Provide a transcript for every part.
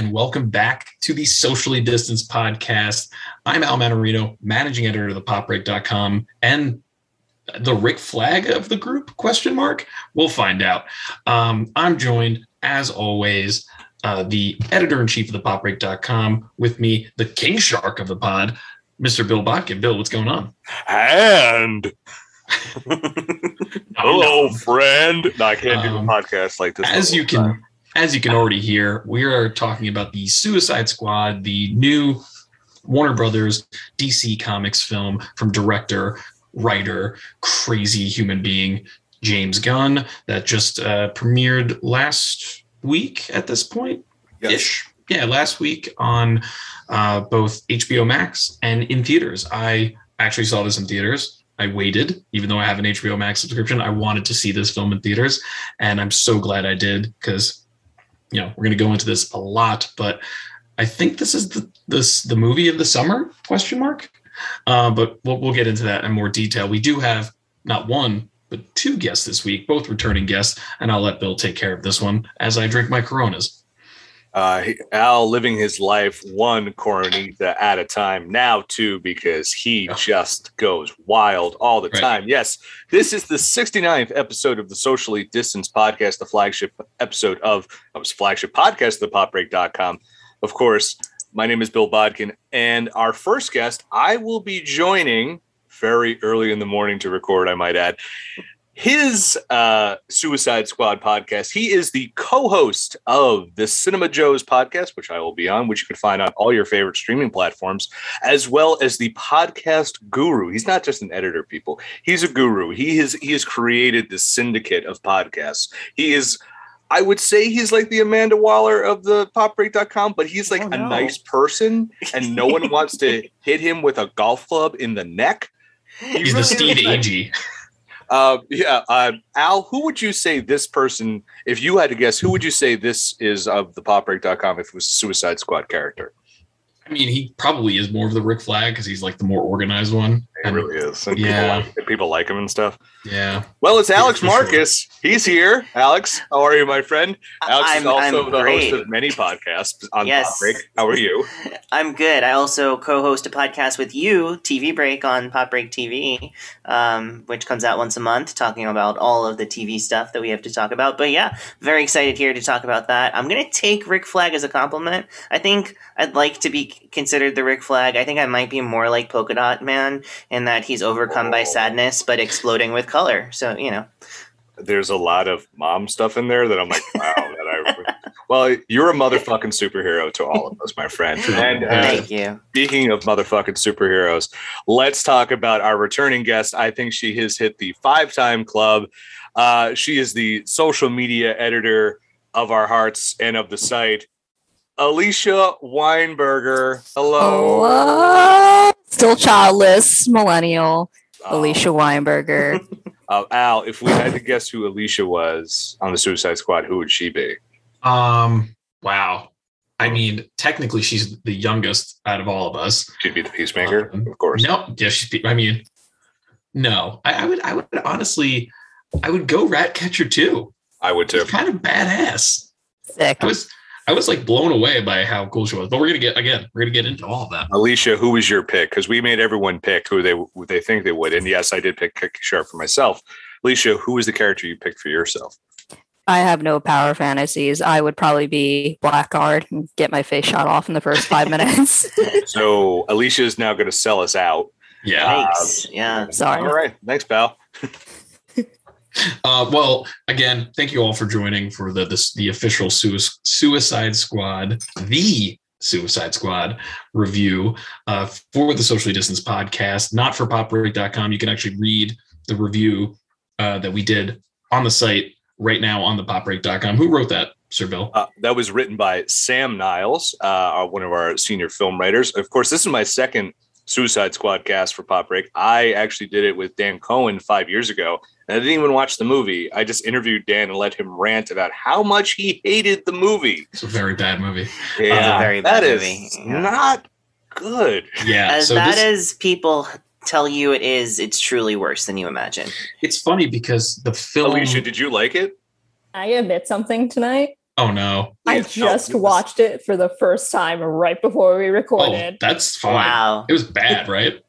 And welcome back to the Socially Distanced Podcast. I'm Al Manarino, managing editor of the popbreak.com and the Rick Flag of the group question mark? We'll find out. Um, i'm joined as always uh, the editor-in-chief of the popbreak.com with me the king shark of the pod mr bill bodkin bill what's going on? And hello friend. No i can't do a Um, podcast like this as you whole can time. As you can already hear we are talking about the suicide squad the new warner brothers dc comics film from director writer crazy human being james gunn that just uh, premiered last week at this point ish yeah last week on uh, both hbo max and in theaters. I actually saw this in theaters. I waited, even though I have an HBO Max subscription. I wanted to see this film in theaters, and I'm so glad I did because, you know, we're going to go into this a lot. But I think this is the this the movie of the summer question mark. Uh, but we'll we'll get into that in more detail. We do have not one but two guests this week, both returning guests, and I'll let Bill take care of this one as I drink my Coronas. Uh, al living his life one coronita at a time now too because he Yeah. just goes wild all the Right. time yes this is the 69th episode of the socially distanced podcast the flagship episode of his flagship podcast the popbreak.com of course my name is bill bodkin and our first guest i will be joining very early in the morning to record i might add his uh, Suicide Squad podcast. He is the co-host of the Cinema Joe's podcast, which I will be on, which you can find on all your favorite streaming platforms, as well as the podcast guru. He's not just an editor, people. He's a guru. He has he has created this syndicate of podcasts. He is. I would say he's like the Amanda Waller of the popbreak.com, but he's like Oh, a nice person and no one wants to hit him with a golf club in the neck. He He's the really Steve. Agee. Uh, yeah, uh, Al, who would you say this person, if you had to guess, who would you say this is of the popbreak.com if it was a Suicide Squad character? I mean, he probably is more of the Rick Flag because he's like the more organized one. He And- really is. And yeah. people, like, people like him and stuff. Yeah. Well, it's Alex for sure. Marcus. He's here. Alex, how are you, my friend? Alex is I'm, also I'm the great. host of many podcasts on Yes. Popbreak. How are you? I'm good. I also co-host a podcast with you, TV Break on Pop Break TV, um, which comes out once a month, talking about all of the TV stuff that we have to talk about. But yeah, very excited here to talk about that. I'm gonna take Rick Flag as a compliment. I think I'd like to be considered the Rick Flag. I think I might be more like Polka Dot Man in that he's overcome by sadness but exploding with color. So you know, There's a lot of mom stuff in there that I'm like, wow, that I. Well, you're a motherfucking superhero to all of us, my friend. And uh, thank you. Speaking of motherfucking superheroes, let's talk about our returning guest. I think she has hit the five time club. Uh, she is the social media editor of our hearts and of the site. Alicia Weinberger. Hello. Hello. Still childless, millennial, Oh, Alicia Weinberger. uh, Al, if we had to guess who Alicia was on the Suicide Squad, who would she be? Um. Wow. I mean, technically, she's the youngest out of all of us. She'd be the Peacemaker, Um, of course. No, yeah, she's. I mean, no. I, I would. I would honestly. I would go Ratcatcher too. I would too. She's kind of badass. Sick. I was. I was like blown away by how cool she was. But we're gonna get again. We're gonna get into all of that. Alicia, who was your pick? Because we made everyone pick who they who they think they would, and yes, I did pick King Shark for myself. Alicia, who was the character you picked for yourself? I have no power fantasies. I would probably be Blackguard and get my face shot off in the first five minutes. So Alicia is now going to sell us out. Yeah. Thanks. Yeah. Sorry. All right, thanks, pal. Uh, well, again, thank you all for joining for the the official Sui- Suicide Squad, the Suicide Squad review uh, for the Socially Distanced podcast, not for popbreak.com. You can actually read the review uh, that we did on the site right now on the popbreak.com. Who wrote that, Sir Bill? Uh, that was written by Sam Niles, uh, one of our senior film writers. Of course, this is my second Suicide Squad cast for Pop Break. I actually did it with Dan Cohen five years ago. And I didn't even watch the movie. I just interviewed Dan and let him rant about how much he hated the movie. It's a very bad movie. Yeah, very that bad is movie, yeah. not good. Yeah. As so bad this- as people tell you it is, it's truly worse than you imagine. it's funny because the film. Oh, Alicia, did you like it? I admit something tonight. Oh no. I Yeah, just no, it was- watched it for the first time right before we Oh, recorded. that's fine. Wow. It was bad, right?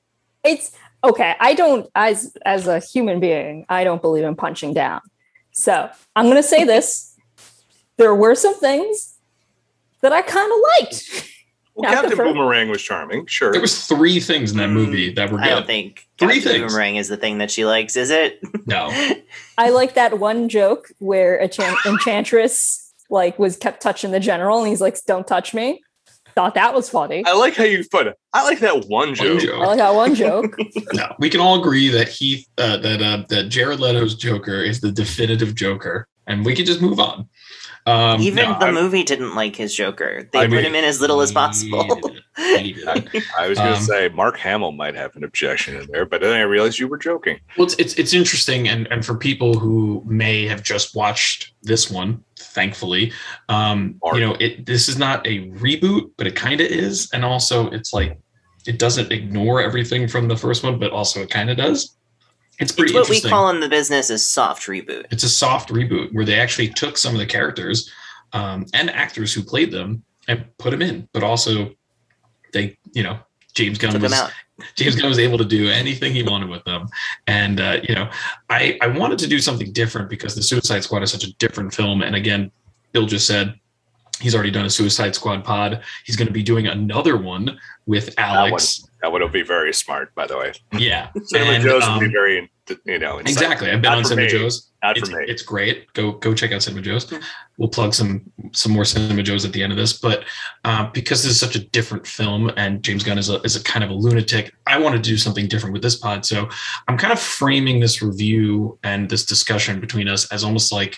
It's okay. I don't as as a human being, I don't believe in punching down. So I'm gonna say this. There were some things that I kind of liked. Well, Captain first- Boomerang was charming. Sure. There was three things in that mm, movie that were Good. I don't think Three Captain things. Boomerang is the thing that she likes, is it? No. I like that one joke where a chan- enchantress like was kept touching the general, and he's like, "Don't touch me." Thought that was funny. I like how you put it. I like that one One joke. joke. I like that one joke. No, we can all agree that he uh, that uh, that Jared Leto's Joker is the definitive Joker, and we can just move on. Um, Even no, the I- movie didn't like his Joker. They I put mean, him in as little as possible. hated it. Hated it. I was going to Um, say Mark Hamill might have an objection in there, but then I realized you were joking. Well, it's, it's it's interesting, and and for people who may have just watched this one, thankfully, um, Art. you know, it this is not a reboot, but it kind of is, and also it's like it doesn't ignore everything from the first one, but also it kind of does. It's pretty It's what we call in the business is soft reboot. it's a soft reboot where they actually took some of the characters um, and actors who played them and put them in, but also they, you know, James Gunn Took was. James Gunn was able to do anything he wanted with them. And, uh, you know, I, I wanted to do something different because the Suicide Squad is such a different film. And again, Bill just said he's already done a Suicide Squad pod. He's going to be doing another one with Alex. That would be very smart, by the way. Yeah. Cinema And, Joe's um, would be very, you know, insightful. Exactly. I've been Not on Cinema me. Joe's. Not It's, for me. it's great. Go go check out Cinema Joe's. We'll plug some some more Cinema Joe's at the end of this. But uh, because this is such a different film, and James Gunn is a is a kind of a lunatic, I want to do something different with this pod. So I'm kind of framing this review and this discussion between us as almost like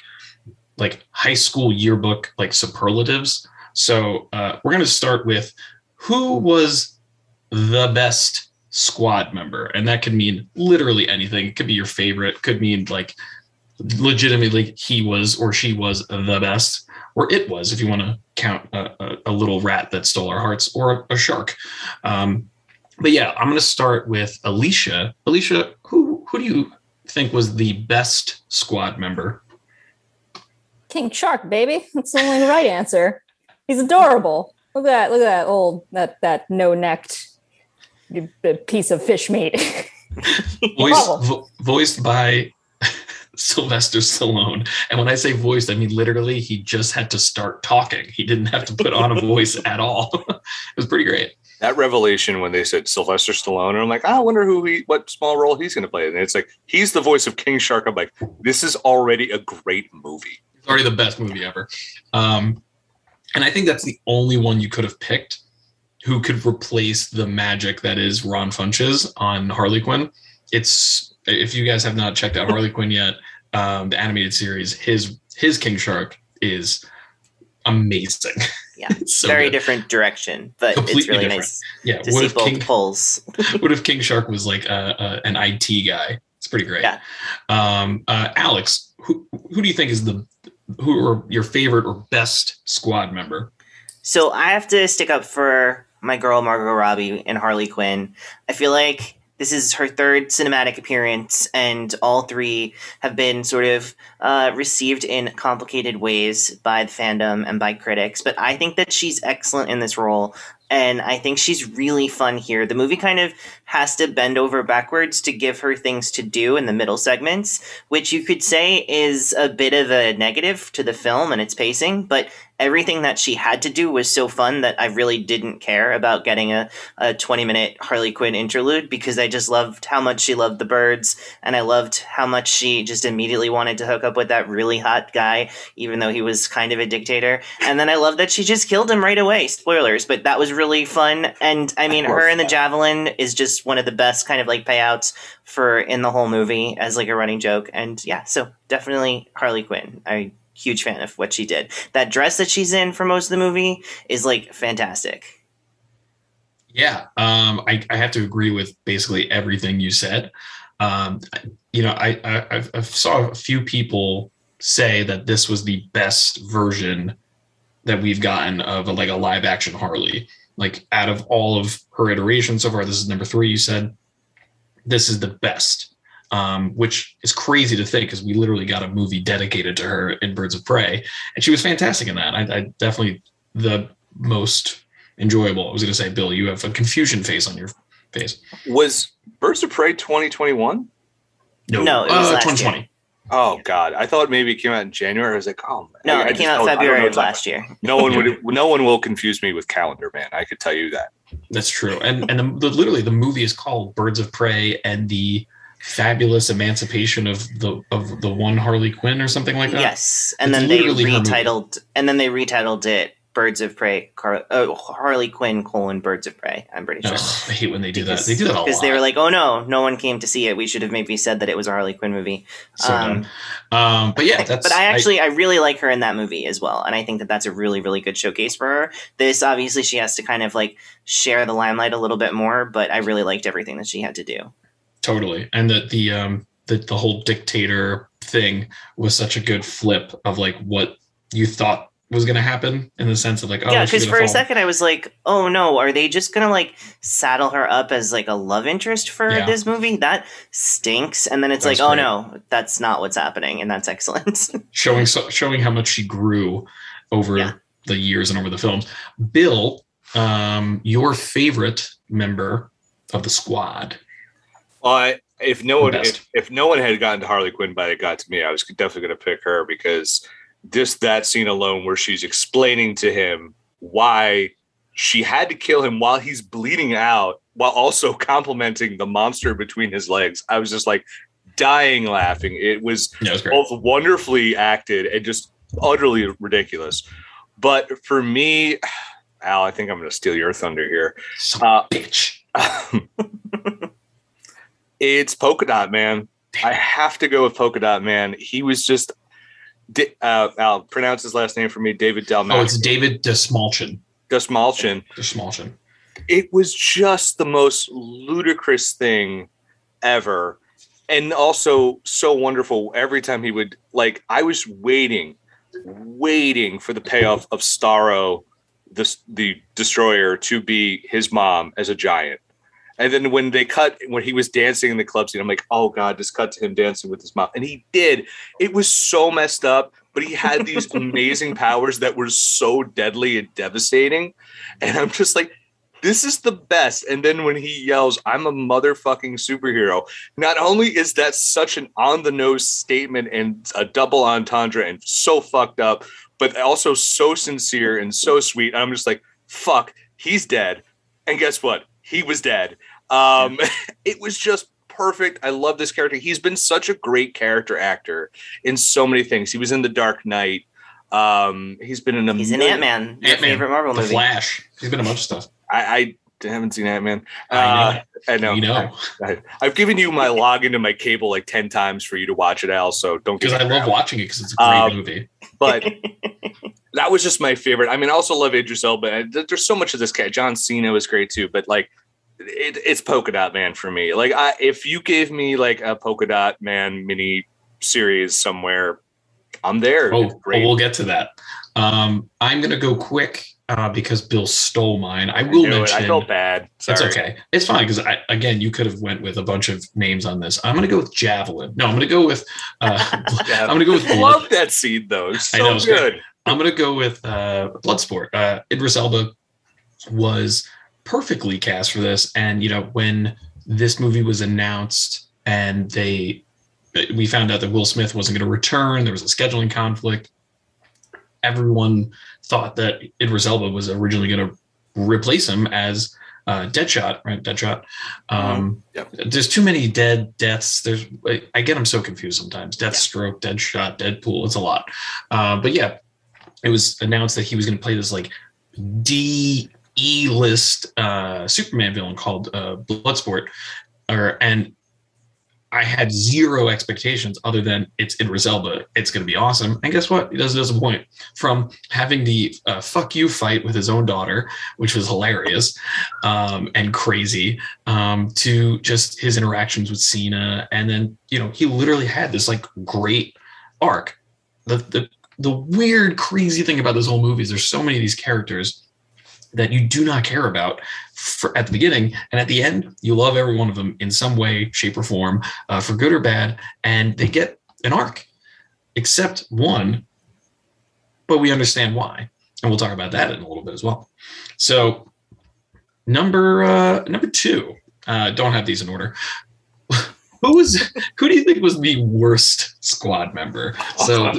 like high school yearbook like superlatives. So uh, we're going to start with who was the best squad member, and that could mean literally anything. It could be your favorite. Could mean like legitimately he was or she was the best, or it was if you want to count a, a, little rat that stole our hearts, or a, a shark. Um, but yeah, I'm going to start with Alicia. Alicia, who who do you think was the best squad member? King Shark, baby. That's the only right answer. He's adorable. Look at that. Look at that old that that no necked piece of fish meat. Voiced Oh. vo- voiced by Sylvester Stallone. And when I say voiced, I mean literally he just had to start talking. He didn't have to put on a voice at all. it was pretty great. that revelation when they said Sylvester Stallone, and I'm like, "Ah, I wonder who he, what small role he's going to play. And it's like, he's the voice of King Shark. I'm like, this is already a great movie. It's already the best movie ever. Um, and I think that's the only one you could have picked who could replace the magic that is Ron Funches on Harley Quinn. It's if you guys have not checked out Harley Quinn yet, um, the animated series, his his King Shark is amazing. Yeah, so Very good. different direction, but it's really different. nice Yeah. to What see if both King pulls. What if King Shark was like a, a, an IT guy? It's pretty great. Yeah. Um, uh, Alex, who who do you think is the who are your favorite or best squad member? So I have to stick up for my girl Margot Robbie and Harley Quinn. I feel like this is her third cinematic appearance, and all three have been sort of uh, received in complicated ways by the fandom and by critics. But I think that she's excellent in this role, and I think she's really fun here. The movie kind of has to bend over backwards to give her things to do in the middle segments, which you could say is a bit of a negative to the film and its pacing, but everything that she had to do was so fun that I really didn't care about getting a, a 20 minute Harley Quinn interlude because I just loved how much she loved the birds and I loved how much she just immediately wanted to hook up with that really hot guy, even though he was kind of a dictator. And then I love that she just killed him right away. Spoilers, but that was really fun. And I mean, her and the javelin is just one of the best kind of like payouts for in the whole movie as like a running joke. And yeah, so definitely Harley Quinn. I huge fan of what she did. That dress that she's in for most of the movie is like fantastic. Yeah, um, I, I have to agree with basically everything you said. Um, you know, I, I I've- saw a few people say that this was the best version that we've gotten of a, like a live action Harley. Like out of all of her iterations so far, this is number three. You said this is the best. Um, which is crazy to think because we literally got a movie dedicated to her in Birds of Prey, and she was fantastic in that. I, I definitely the most enjoyable. I was going to say, Bill, you have a confusion face on your face. Was Birds of Prey 2021? No, no, it was uh, last 2020. Oh God, I thought maybe it came out in January. I was like, oh man. No, I it just came out don't- I don't know February of last year. No one would. No one will confuse me with calendar man. I could tell you that. That's true. And and the, the, literally the movie is called Birds of Prey and the fabulous emancipation of the of the one Harley Quinn or something like that. Yes, and It's then they literally her movie. retitled, and then they retitled it "Birds of Prey." Car- uh, Harley Quinn colon Birds of Prey. I'm pretty sure. I hate when they do Because- that. They do that. Because they were like, "Oh no, no one came to see it. We should have maybe said that it was a Harley Quinn movie." so um. Um, but yeah, that's but I actually I, really like her in that movie as well, and I think that that's a really really good showcase for her. This obviously she has to kind of like share the limelight a little bit more, but I really liked everything that she had to do. Totally. And the the um the, the whole dictator thing was such a good flip of like what you thought was going to happen in the sense of like oh yeah, because for a second I was like, "Oh no, are they just gonna like saddle her up as like a love interest for Yeah. this movie? That stinks." And then it's That's like, "Oh no, that's not what's happening," and that's excellent. showing so, showing how much she grew over Yeah. the years and over the films. Bill, um, your favorite member of the squad. Well, I, if no one if, if no one had gotten to Harley Quinn by it got to me, I was definitely going to pick her because just that scene alone where she's explaining to him why she had to kill him while he's bleeding out while also complimenting the monster between his legs. I was just like dying laughing. It was was both wonderfully acted and just utterly ridiculous. But for me, Al, I think I'm going to steal your thunder here. Uh, bitch. it's Polka Dot Man. I have to go with Polka Dot Man. He was just, uh, I'll pronounce his last name for me, David Del. Oh, it's David Dastmalchian. Dastmalchian. Dastmalchian. It was just the most ludicrous thing ever. And also so wonderful every time he would, like, I was waiting, waiting for the payoff of Starro, the, the destroyer, to be his mom as a giant. And then when they cut, when he was dancing in the club scene, I'm like, oh God, just cut to him dancing with his mom. And he did. It was so messed up, but he had these amazing powers that were so deadly and devastating. And I'm just like, this is the best. And then when he yells, I'm a motherfucking superhero, not only is that such an on the nose statement and a double entendre and so fucked up, but also so sincere and so sweet. I'm just like, fuck, he's dead. And guess what? He was dead. Um, it was just perfect. I love this character. He's been such a great character actor in so many things. He was in The Dark Knight. Um, he's been in a He's an million- Ant Man, Ant-Man, favorite Marvel The movie. Flash. He's been a bunch of stuff. I, I haven't seen Ant Man. I Uh, I know. You know, I, have given you my login to my cable like ten times for you to watch it, Al. So don't because I love wrong. watching it because it's a great Um, movie. But that was just my favorite. I mean, I also love Idris Elba. There's so much of this cat. John Cena was great too, but like. It, it's polka dot man for me. Like, I if you gave me like a polka dot man mini series somewhere, I'm there. Oh, oh, we'll get to that. Um, I'm gonna go quick uh, because Bill stole mine. I I will it. mention. I felt bad. Sorry. It's okay. It's fine because I again you could have went with a bunch of names on this. I'm gonna go with javelin. No, I'm gonna go with. Uh, I'm gonna go with I love that seed though. It's I so know, it's great. good. I'm gonna go with uh, Bloodsport. Uh, Idris Elba was perfectly cast for this, and you know when this movie was announced and they we found out that Will Smith wasn't going to return, there was a scheduling conflict. Everyone thought that Idris Elba was originally going to replace him as uh, Deadshot, right? Deadshot. Um, Yep. There's too many dead deaths. There's I- get them so confused sometimes. Deathstroke, Deadshot, Deadpool. It's a lot. Uh, but yeah, it was announced that he was going to play this like D E list uh, Superman villain called uh, Bloodsport, or and I had zero expectations other than it's Idris Elba. It's going to be awesome. And guess what? He doesn't disappoint. From having the uh, fuck you fight with his own daughter, which was hilarious um, and crazy, um, to just his interactions with Cena, and then you know he literally had this like great arc. The the the weird, crazy thing about this whole movie is there's so many of these characters that you do not care about for, at the beginning. And at the end you love every one of them in some way shape or form uh, for good or bad. And they get an arc except one but we understand why. And we'll talk about that in a little bit as well. So number uh number two uh don't have these in order who was who do you think was the worst squad member so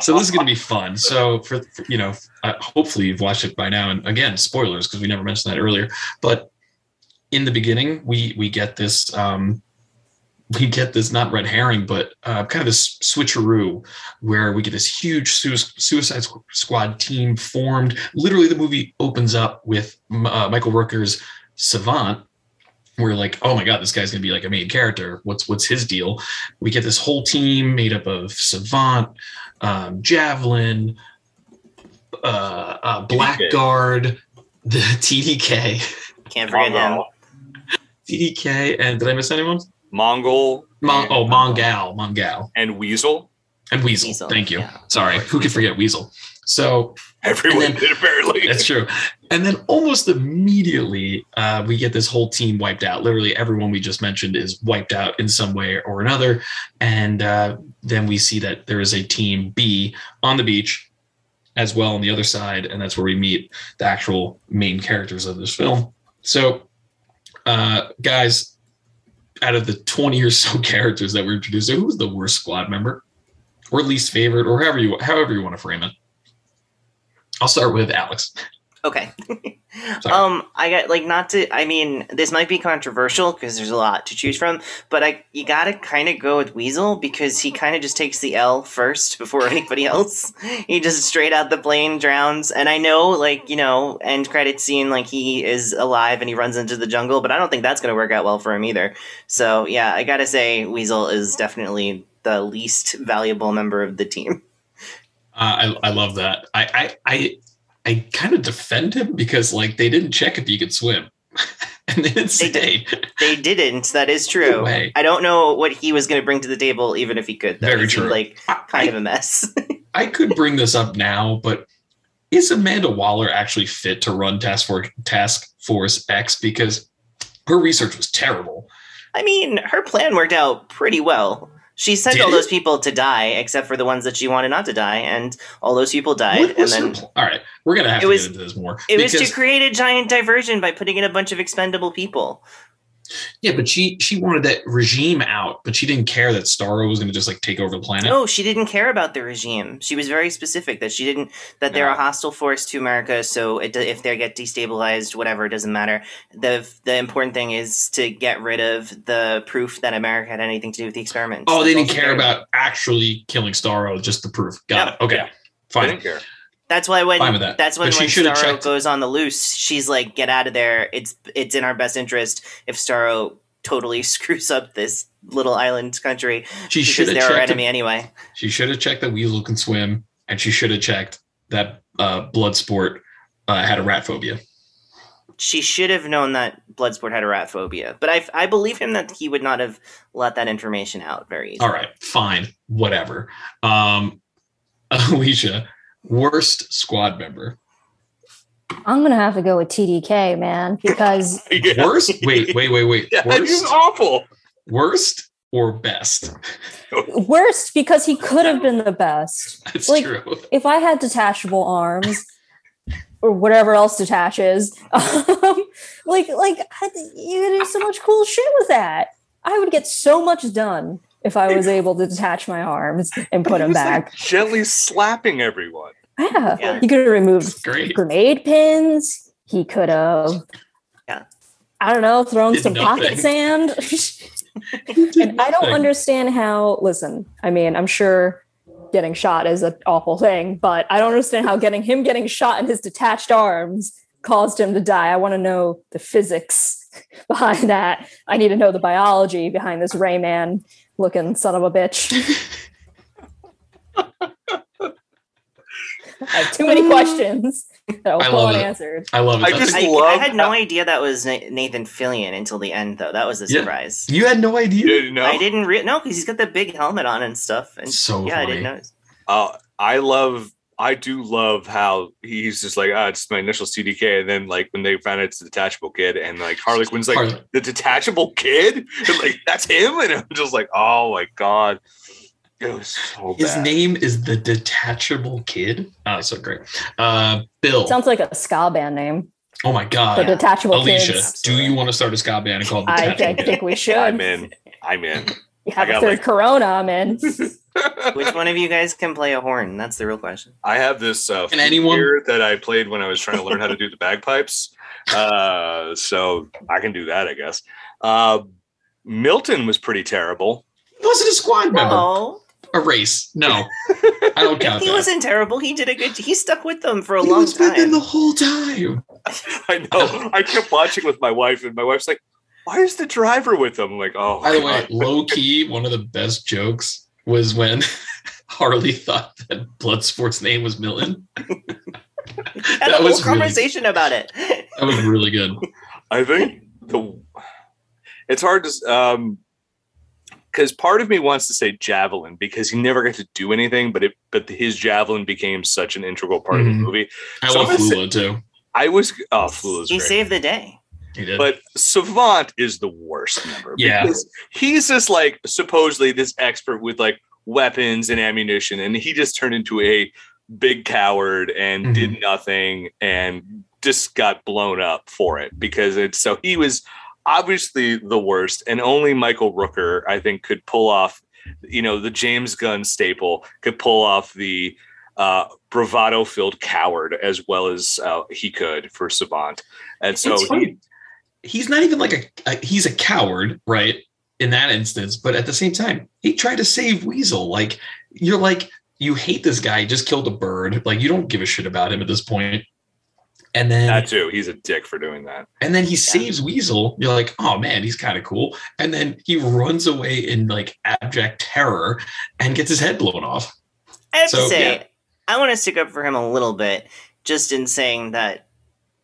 so this is going to be fun. So for, for you know, uh, hopefully you've watched it by now. And again, spoilers because we never mentioned that earlier. But in the beginning, we we get this um, we get this not red herring, but uh, kind of this switcheroo where we get this huge su- Suicide Squad team formed. Literally, the movie opens up with uh, Michael Rooker's Savant we're like, oh my god, this guy's gonna be like a main character. What's what's his deal? We get this whole team made up of Savant, um, Javelin, uh, uh, Blackguard, the TDK, Can't forget him. Mongol. TDK, and did I miss anyone? Mongol Mon- oh, Mongal, Mongal, and Weasel. and Weasel. Weasel, Thank you. yeah. Sorry, who could forget Weasel? So Everyone then- did apparently. That's true. And then almost immediately, uh, we get this whole team wiped out. Literally, everyone we just mentioned is wiped out in some way or another. And uh, then we see that there is a team B on the beach as well on the other side. And that's where we meet the actual main characters of this film. So, uh, guys, out of the 20 or so characters that were introduced, who was the worst squad member or least favorite or however you, however you want to frame it? I'll start with Alex. Okay. Um, I got like not to. I mean, this might be controversial because there's a lot to choose from, but I you gotta kind of go with Weasel because he kind of just takes the L first before anybody else. he just straight out the plane drowns, and I know like you know end credit scene like he is alive and he runs into the jungle, but I don't think that's gonna work out well for him either. So yeah, I gotta say Weasel is definitely the least valuable member of the team. Uh, I I love that. I I I, I kind of defend him because like they didn't check if he could swim, and they didn't They say. They didn't. That is true. No. I don't know what he was going to bring to the table, even if he could. Though. Very true. Like kind I, of a mess. I could bring this up now, but is Amanda Waller actually fit to run Task Force Task Force X because her research was terrible? I mean, her plan worked out pretty well. She sent Did all it? those people to die, except for the ones that she wanted not to die, and all those people died. And then all right, we're gonna have to was- get into this more. it was to create a giant diversion by putting in a bunch of expendable people. Yeah, but she she wanted that regime out, but she didn't care that Starro was gonna just like take over the planet. No, she didn't care about the regime. She was very specific that she didn't that they're Yeah. a hostile force to America. So it, if they get destabilized, whatever, it doesn't matter. the The important thing is to get rid of the proof that America had anything to do with the experiment. Oh, they That's didn't care about actually killing Starro, just the proof. Got Yep. it. Okay, Yeah. I fine. didn't care. That's why when Fine with that. that's when But when Starro goes on the loose, she's like, "Get out of there! It's it's in our best interest if Starro totally screws up this little island country She should have checked. enemy anyway." She should have checked that Weasel can swim, and she should have checked that uh, Bloodsport uh, had a rat phobia. She should have known that Bloodsport had a rat phobia, but I I believe him that he would not have let that information out very easily. All right, fine, whatever. Um, Alicia, worst squad member. I'm gonna have to go with TDK, man, because Yeah. Worst? Wait, wait, wait, wait. Yeah, he was Worst, awful. worst or best? worst because he could have been the best. That's Like- true. If I had detachable arms or whatever else detaches, um, like like you could do so much cool shit with that. I would get so much done if I was able to detach my arms and put them was, like, back. gently slapping everyone. Yeah. Yeah. He could have removed grenade pins. He could have, Yeah. I don't know, thrown Did some pocket sand. and I don't understand how. Listen, I mean, I'm sure getting shot is an awful thing, but I don't understand how getting him getting shot in his detached arms caused him to die. I want to know the physics behind that. I need to know the biology behind this Rayman looking son of a bitch. I have too many questions that will I love it. unanswered. I love it. I just- I, I had no how- idea that was Nathan Fillion until the end, though. That was a Yeah. surprise. you had no idea. You didn't know? I didn't re- no because he's got the big helmet on and stuff. And So yeah, I didn't know. Uh, I love I do love how he's just like, ah, it's my initial CDK, and then like when they found out it's the detachable kid, and like Harley Quinn's like Harley. the detachable kid, and like that's him, and I'm just like, oh my god, it was so His bad. name is the Detachable Kid. Oh, so great. Uh, Bill. Sounds like a ska band name. oh my God. The Detachable Alicia, Kids. do you want to start a ska band called I, Detachable I Kid? think we should. I'm in. I'm in. You have I a got, third like- Corona. I'm in. Which one of you guys can play a horn? That's the real question. I have this uh, Can anyone- that I played when I was trying to learn how to do the bagpipes. Uh, so I can do that, I guess. Uh, Milton was pretty terrible. He wasn't a squad member. No, A race. No. I don't count he that. wasn't terrible. He did a good. He stuck with them for a he long was with them time. the whole time. I know. I kept watching with my wife, and my wife's like, "Why is the driver with them?" Like, "Oh, By the way, low key, one of the best jokes was when Harley thought that Bloodsport's name was Milton. Had that a whole was really- conversation about it. That was really good. I think the it's hard to um because part of me wants to say javelin because he never got to do anything, but it but his javelin became such an integral part of Mhm. the movie. I So love I'm say- Flula too. I was oh, Flula's he great. saved the day. But Savant is the worst member. Yeah. Because he's just like supposedly this expert with like weapons and ammunition, and he just turned into a big coward and Mhm. did nothing and just got blown up for it because it's so he was obviously the worst, and only Michael Rooker, I think, could pull off, you know, the James Gunn staple, could pull off the uh, bravado filled coward as well as uh, he could for Savant. And so he. He's not even like a, a he's a coward, right? In that instance, but at the same time, he tried to save Weasel. Like you're like you hate this guy, he just killed a bird. Like you don't give a shit about him at this point. And then That too. He's a dick for doing that. and then he saves Weasel. You're like, oh man, he's kind of cool. And then he runs away in like abject terror and gets his head blown off. I have So, to say, yeah. I want to stick up for him a little bit, just in saying that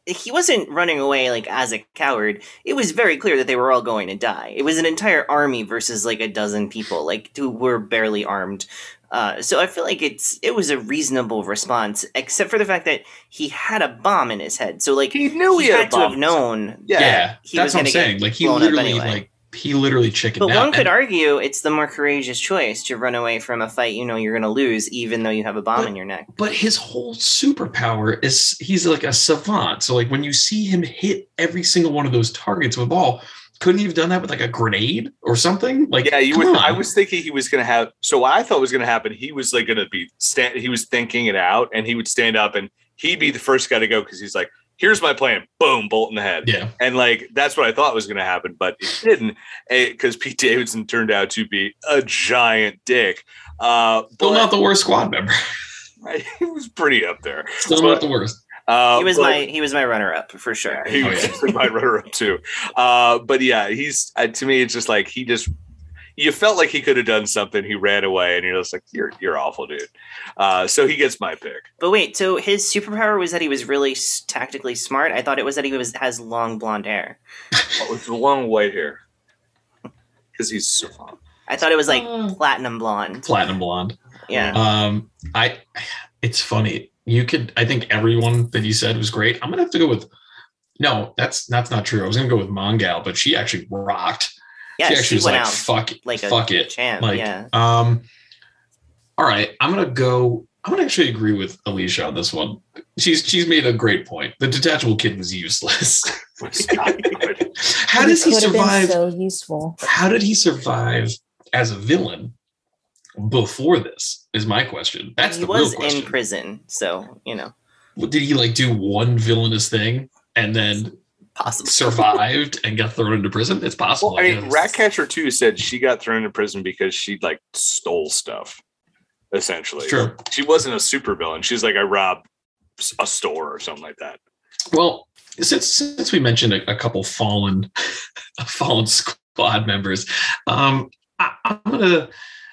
he wasn't running away like as a coward. It was very clear that they were all going to die. It was an entire army versus like a dozen people, like who were barely armed. Uh, so I feel like it's it was a reasonable response, except for the fact that he had a bomb in his head. So like He knew he, he, had, had a to have known. Yeah. Yeah, he that's was what I'm saying. Like he blown up literally anyway. like he literally chickened But out. one could And- argue it's the more courageous choice to run away from a fight you know you're going to lose, even though you have a bomb But- in your neck. but his whole superpower is he's like a savant. So like when you see him hit every single one of those targets with a ball, couldn't he have done that with like a grenade or something? Like Yeah, you come would. on. I was thinking he was going to have. So what I thought was going to happen, he was like going to be stand. He was thinking it out, and he would stand up, and he'd be the first guy to go because he's like, "Here's my plan." Boom, bolt in the head. yeah. And like that's what I thought was going to happen, but it didn't because Pete Davidson turned out to be a giant dick. Uh, Still but not the worst squad member. he was pretty up there. Still But- not the worst. Uh, he was but- my he was my runner up for sure. He Oh, was yeah. my runner up too. Uh, but yeah, he's uh, to me. It's just like he just. You felt like he could have done something. He ran away, and you're just like, "You're you're awful, dude." Uh, so he gets my pick. But wait, so his superpower was that he was really s- tactically smart. I thought it was that he was has long blonde hair. Oh, it's long white hair because he's so fun. I thought it was like Uh, platinum blonde. Platinum blonde. Yeah. Um, I. It's funny. You could. I think everyone that you said was great. I'm gonna have to go with. No, that's that's not true. I was gonna go with Mongal, but she actually rocked. Yeah, she she, actually was went like, out "Fuck, like a fuck it." champ. Like, yeah. um, all right. I'm gonna go. I'm gonna actually agree with Alicia on this one. She's she's made a great point. The detachable kid was useless. Was not good. How does he Could have been survive? So useful. how did he survive as a villain before this? Is my question. That's he the real was question. in prison, so you know, Did he like do one villainous thing and then possible. survived and got thrown into prison? It's possible. Well, I mean, guess. Ratcatcher two said she got thrown into prison because she like stole stuff. Essentially, True. She wasn't a supervillain. She's like, I robbed a store or something like that. Well, since since we mentioned a, a couple fallen fallen squad members, um, I, I'm gonna.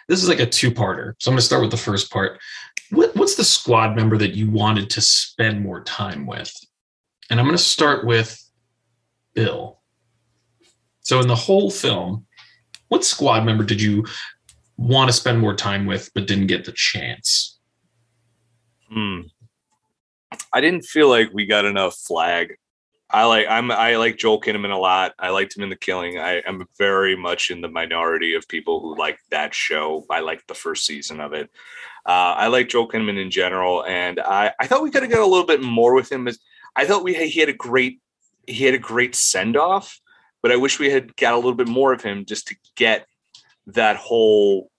This is like a two-parter, so I'm gonna start with the first part. What, what's the squad member that you wanted to spend more time with? And I'm gonna start with Bill. So in the whole film, what squad member did you want to spend more time with but didn't get the chance? Hmm. I didn't feel like we got enough flag. I like I'm I like Joel Kinnaman a lot. I liked him in The Killing. I am very much in the minority of people who like that show. I liked the first season of it. Uh, I like Joel Kinnaman in general, and I I thought we could have got a little bit more with him. As I thought we he had a great he had a great send off, but I wish we had got a little bit more of him just to get that whole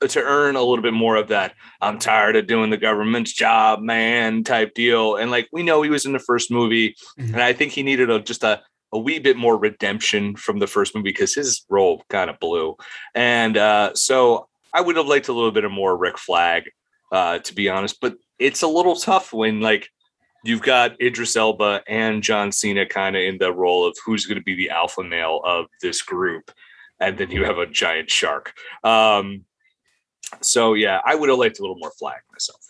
to earn a little bit more of that i'm tired of doing the government's job man type deal and like we know he was in the first movie Mhm. and i think he needed a just a a wee bit more redemption from the first movie because his role kind of blew and uh so i would have liked a little bit of more rick flag uh to be honest but it's a little tough when like you've got idris elba and john cena kind of in the role of who's going to be the alpha male of this group and then you have a giant shark um so yeah, I would have liked a little more flag myself.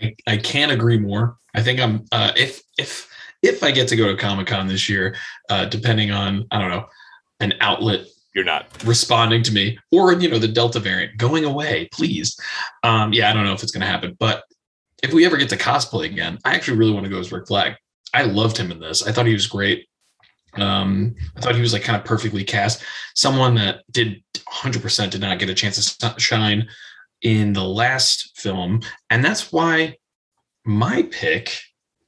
I, I can't agree more. I think I'm uh, if if if I get to go to Comic Con this year, uh, depending on I don't know an outlet You're not. responding to me or you know the Delta variant going away, please. Um, yeah, I don't know if it's going to happen, but if we ever get to cosplay again, I actually really want to go as Rick Flag. I loved him in this. I thought he was great. Um, I thought he was like kind of perfectly cast. Someone that did 100% did not get a chance to shine in the last film, and that's why my pick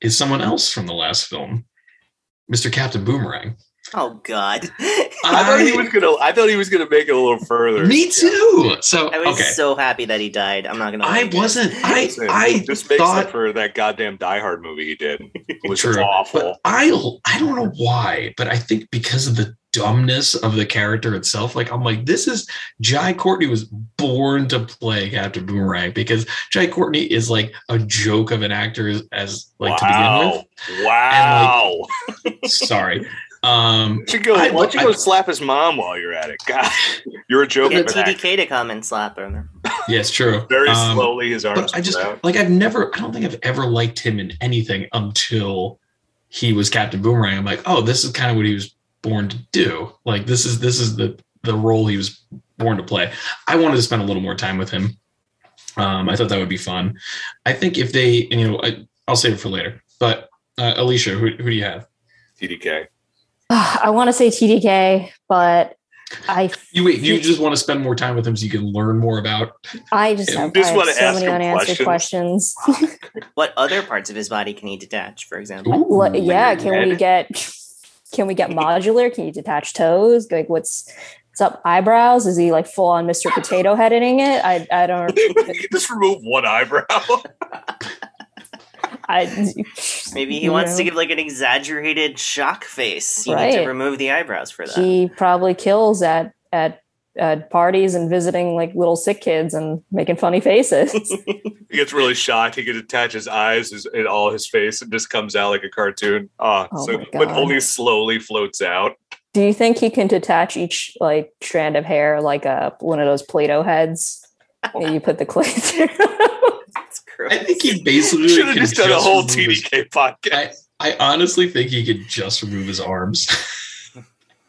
is someone else from the last film, Mr. Captain Boomerang. Oh God. I thought he was gonna. I thought he was gonna make it a little further. Me too. So I was okay, so happy that he died. I'm not gonna. I wasn't. I Listen, I just makes thought up for that goddamn Die Hard movie he did. It was awful. But I I don't know why, but I think because of the dumbness of the character itself, like I'm like, this is Jai Courtney was born to play Captain Boomerang because Jai Courtney is like a joke of an actor as, as like to begin with. wow! with. Wow! Sorry. Um Why don't you go? I- why don't you go I- slap his mom while you're at it? God, you're a joke. Get of an. TDK to come and slap him. yeah, it's true. Very Um, slowly, his arms. but I just out. like I've never I don't think I've ever liked him in anything until he was Captain Boomerang. I'm like, oh, this is kind of what he was born to do. Like this is this is the the role he was born to play. I wanted to spend a little more time with him. Um, I thought that would be fun. I think if they, you know, I, I'll save it for later. But uh, Alicia, who, who do you have? TDK. I want to say TDK, but I You wait. You just want to spend more time with him so you can learn more about. I just You have, just I have wanna so ask many him unanswered questions. What other parts of his body can he detach? For example. Ooh, What- yeah, your can we get can we get modular? Can you detach toes? Like what's what's up eyebrows? Is he like full on Mr. Potato Heading it? I I don't you just remove one eyebrow. I Maybe he you wants to give like an exaggerated shock face. You need to remove the eyebrows for that. he probably kills at at at parties and visiting like little sick kids and making funny faces. he gets really shocked. He can attach his eyes his, in all his face and just comes out like a cartoon. Oh, Oh so but only slowly floats out. Do you think he can detach each like strand of hair like a one of those Play-Doh heads? that you put the clay through. That's gross. I think he basically Should have just done a whole remove his- TDK podcast. I honestly think he could just remove his arms. I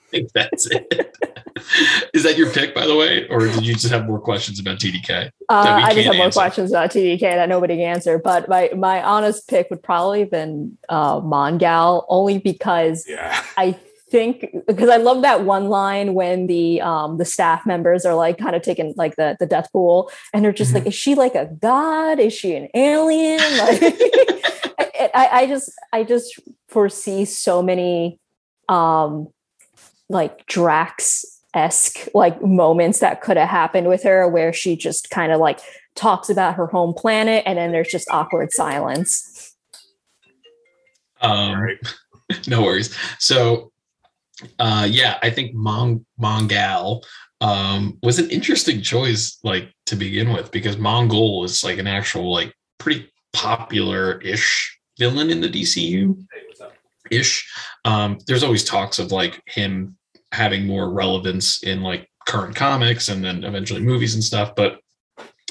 think that's it. Is that your pick, by the way, or did you just have more questions about TDK? Uh, I just have more answer. questions about TDK that nobody can answer. But my my honest pick would probably have been uh, Mongal, only because yeah. I think because I love that one line when the um the staff members are like kind of taking like the the death pool and they're just Mhm. like, is she like a god? Is she an alien? Like I, I, I just I just foresee so many um like Drax esque like moments that could have happened with her where she just kind of like talks about her home planet and then there's just awkward silence. Um, no worries. So, uh, yeah, I think Mon- Mongal um, was an interesting choice, like to begin with, because Mongul is like an actual, like, pretty popular-ish villain in the DCU. Ish. Um, there's always talks of like him having more relevance in like current comics and then eventually movies and stuff, but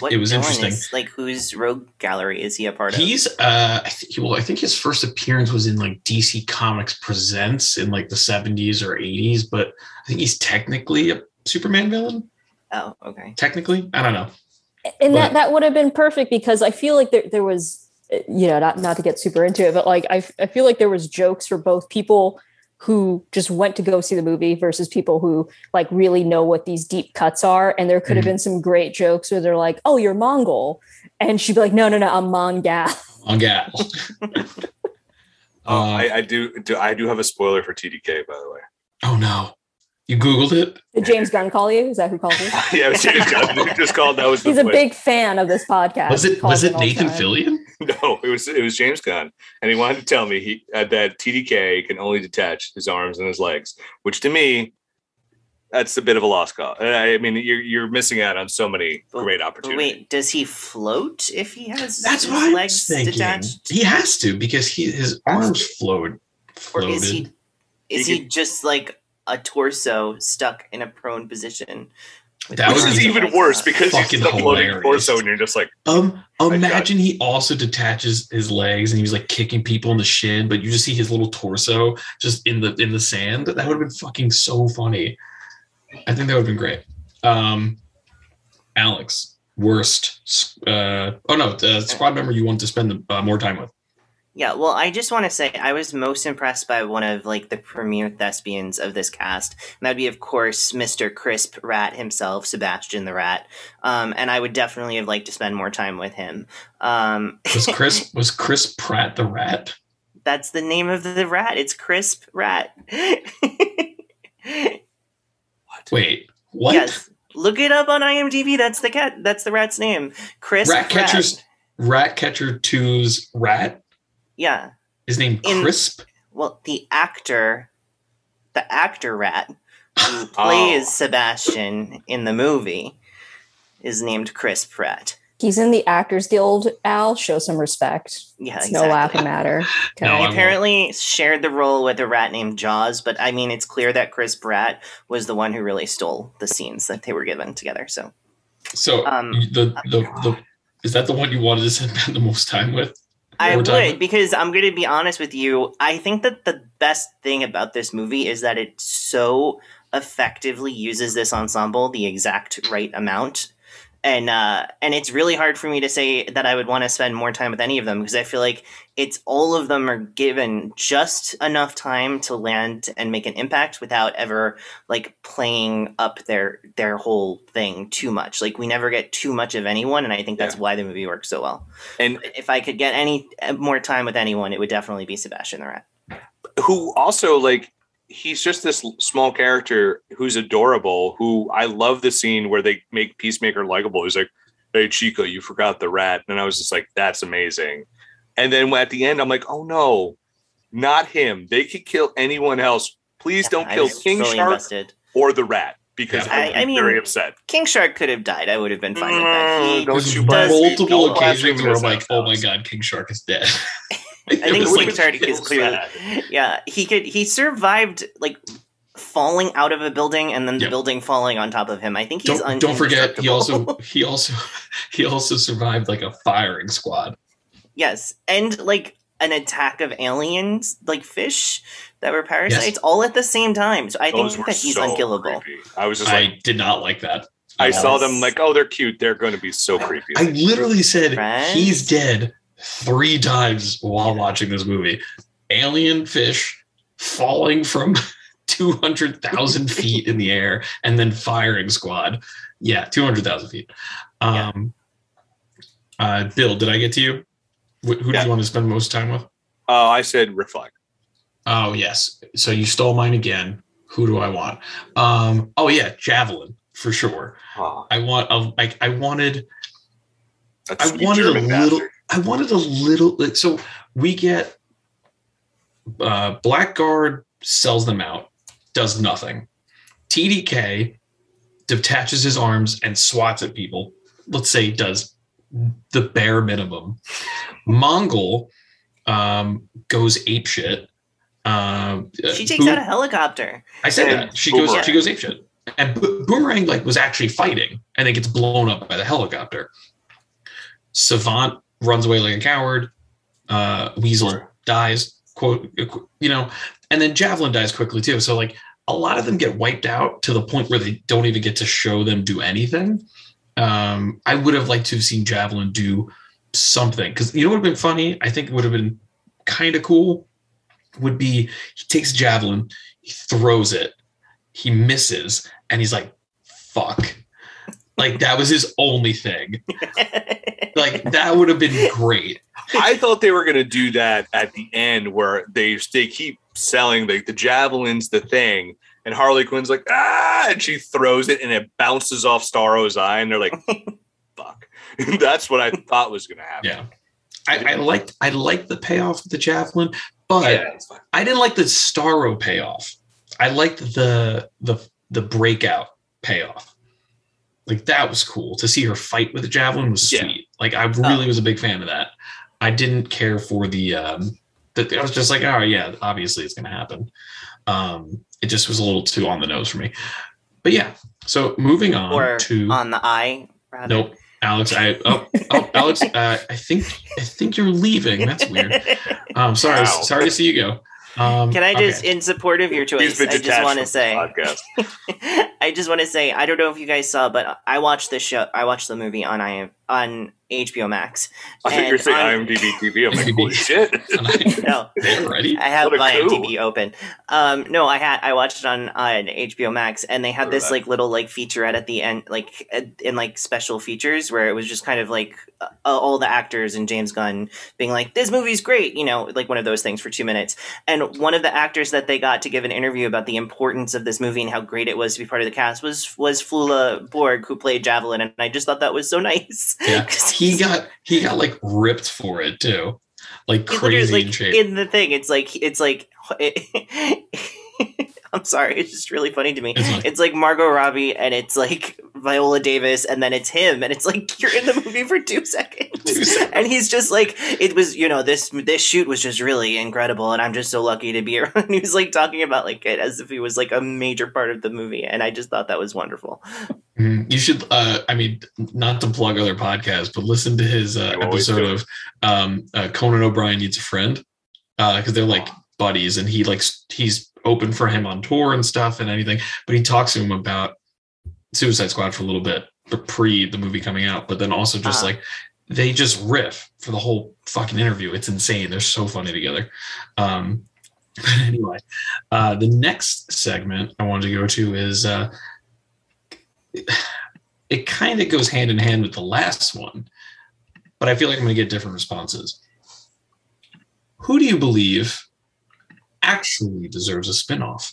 What it was interesting. Is, like whose rogue gallery is he a part of? He's uh I think well, I think his first appearance was in like DC Comics Presents in like the 70s or 80s, but I think he's technically a Superman villain. oh, okay. Technically. I don't know. and But- that that would have been perfect because I feel like there there was you know, not not to get super into it, but like I, I feel like there was jokes for both people who just went to go see the movie versus people who like really know what these deep cuts are. And there could have Mhm. been some great jokes where they're like, "Oh, you're Mongul," and she'd be like, "No, no, no, I'm Mongal." On gas. Oh, Uh, I, I do, do. I do have a spoiler for TDK, by the way. oh no. You Googled it? Did James Gunn call you? Is that who called you? yeah, James Gunn. just called. That was the He's a big fan of this podcast. Was it was it Nathan. Fillion? No, it was it was James Gunn, and he wanted to tell me he uh, that TDK can only detach his arms and his legs, which to me, that's a bit of a lost cause. I I mean, you're you're missing out on so many But- great But opportunities. wait, does he float if he has That's his what I was legs thinking. detached? He has to because he his arms float Or is he is He he just like a torso stuck in a prone position? That Which is even worse because he's the floating torso, and you're just like, Um, imagine he also detaches his legs and he was like kicking people in the shin, but you just see his little torso just in the in the sand. That would have been fucking so funny. I think that would have been great. Um, Alex, worst. Uh, oh no, uh, squad member you want to spend uh, more time with. Yeah, well, I just want to say I was most impressed by one of like the premier thespians of this cast, and that'd be, of course, Mr. Crisp Rat himself, Sebastian the Rat. Um, and I would definitely have liked to spend more time with him. Um, Was Chris was Chris Pratt the rat? that's the name of the rat. It's Crisp Rat. what? Wait, what? Yes, look it up on IMDb. That's the cat. That's the rat's name. Crisp Rat catchers. Rat Catcher 2's rat. Yeah. His name In- Crisp. Well, the actor, the actor rat who plays Oh. Sebastian in the movie is named Chris Pratt. He's in the Actors Guild. Al, show some respect. Yeah, It's exactly. no laughing matter. Okay. No, He won't. apparently shared the role with a rat named Jaws, but I mean, it's clear that Chris Pratt was the one who really stole the scenes that they were given together. So, So Um, the, the the is that the one you wanted to spend the most time with? I would with? because I'm going to be honest with you. I think that the best thing about this movie is that it so effectively uses this ensemble the exact right amount. And uh, and it's really hard for me to say that I would want to spend more time with any of them because I feel like it's all of them are given just enough time to land and make an impact without ever like playing up their their whole thing too much. Like we never get too much of anyone, and I think that's Yeah. why the movie works so well and if I could get any uh, more time with anyone, it would definitely be Sebastian the Rat. who also like he's just this small character who's adorable who i love the scene where they make peacemaker likable he's like hey chico you forgot the rat and i was just like that's amazing and then at the end i'm like oh no not him they could kill anyone else please don't kill king fully shark invested. or the rat because Yeah. I, I- I am mean- very upset King Shark could have died. I would have been fine with that. Mm, He, don't There's you multiple occasions where I'm like, oh my god, King Shark is dead. I think It was King like, Shark is clearly. bad. Yeah, he could. He survived like falling out of a building and then the Yep. building falling on top of him. I think he's Don't, un- don't forget, he also he also he also survived like a firing squad. yes, and like an attack of aliens, like fish that were parasites, all at the same time. So I Those think that he's so unkillable. creepy. i was just like I did not like that. i at all. saw them like oh they're cute they're going to be so creepy I literally said Friends? he's dead three times while watching this movie. Alien fish falling from 200,000 feet in the air and then firing squad. Yeah, 200,000 feet. Um, uh, Bill, did I get to you? Wh- who Yeah. do you want to spend most time with? oh i said reflect Oh, yes. So you stole mine again. Who do I want? Um, oh, yeah, Javelin for sure. oh, I want, a, like, I wanted, that I wanted a little. bastard. I wanted a little. Like, so we get uh, Blackguard sells them out, does nothing. TDK detaches his arms and swats at people. Let's say does the bare minimum. Mongal um, goes ape shit. Um, She takes out a helicopter. I said And that she goes. She goes ape shit. And Bo- Boomerang like was actually fighting, and then gets blown up by the helicopter. Savant runs away like a coward. Uh, Weasel Sure. dies. Quote, you know, and then Javelin dies quickly too. So like a lot of them get wiped out to the point where they don't even get to show them do anything. Um, I would have liked to have seen Javelin do something because you know what would have been funny. I think it would have been kind of cool. Would be he takes javelin, he throws it, he misses, and he's like, "Fuck." Like that was his only thing. Like that would have been great. I thought they were going to do that at the end where they they keep selling the, the javelins, the thing, and Harley Quinn's like, ah, and she throws it and it bounces off Starro's eye, and they're like, fuck. That's what I thought was going to happen. Yeah. I, I liked I liked the payoff of the javelin, but Yeah. I didn't like the Starro payoff. I liked the the the breakout payoff. Like that was cool to see her fight with the javelin was Yeah. sweet. Like I really was a big fan of that. I didn't care for the um that I was just like, oh yeah, obviously it's gonna happen. Um it just was a little too on the nose for me. But yeah, so moving on or to on the eye. Rather. nope. Alex, I oh, oh Alex, uh, I think I think you're leaving. That's weird. Um, sorry, Wow. sorry to see you go. Um, Can I just, okay. in support of your choice, I just want to say. I just want to say, I don't know if you guys saw, but I watched the show. I watched the movie on I on HBO Max. I think you're saying IMDb TV. I'm like, holy shit. And I- No, They're ready. I have my coup. IMDb open. Um, no, I had I watched it on on HBO Max, and they had this that. like little like featurette at the end, like uh, in like special features, where it was just kind of like uh, all the actors and James Gunn being like, "This movie's great," you know, like one of those things for two minutes. And one of the actors that they got to give an interview about the importance of this movie and how great it was to be part of the cast was was Flula Borg, who played Javelin, and I just thought that was so nice. Yeah, 'Cause he got he got like ripped for it too, like He crazy in like shape. in the thing it's like it's like i'm sorry it's just really funny to me It's like- it's like margot robbie and it's like viola davis and then it's him and it's like you're in the movie for two seconds Two seconds. and he's just like it was you know this this shoot was just really incredible and i'm just so lucky to be around he was like talking about like it as if he was like a major part of the movie and i just thought that was wonderful. You should. Uh, I mean, not to plug other podcasts, but listen to his uh, episode of um, uh, Conan O'Brien needs a friend because they're like buddies, and he like s- he's open for him on tour and stuff and anything. But he talks to him about Suicide Squad for a little bit, but pre the movie coming out. But then also just Uh-huh. like they just riff for the whole fucking interview. It's insane. They're so funny together. Um, but anyway, uh, the next segment I wanted to go to is it kind of goes hand in hand with the last one, but I feel like I'm going to get different responses. Who do you believe actually deserves a spinoff?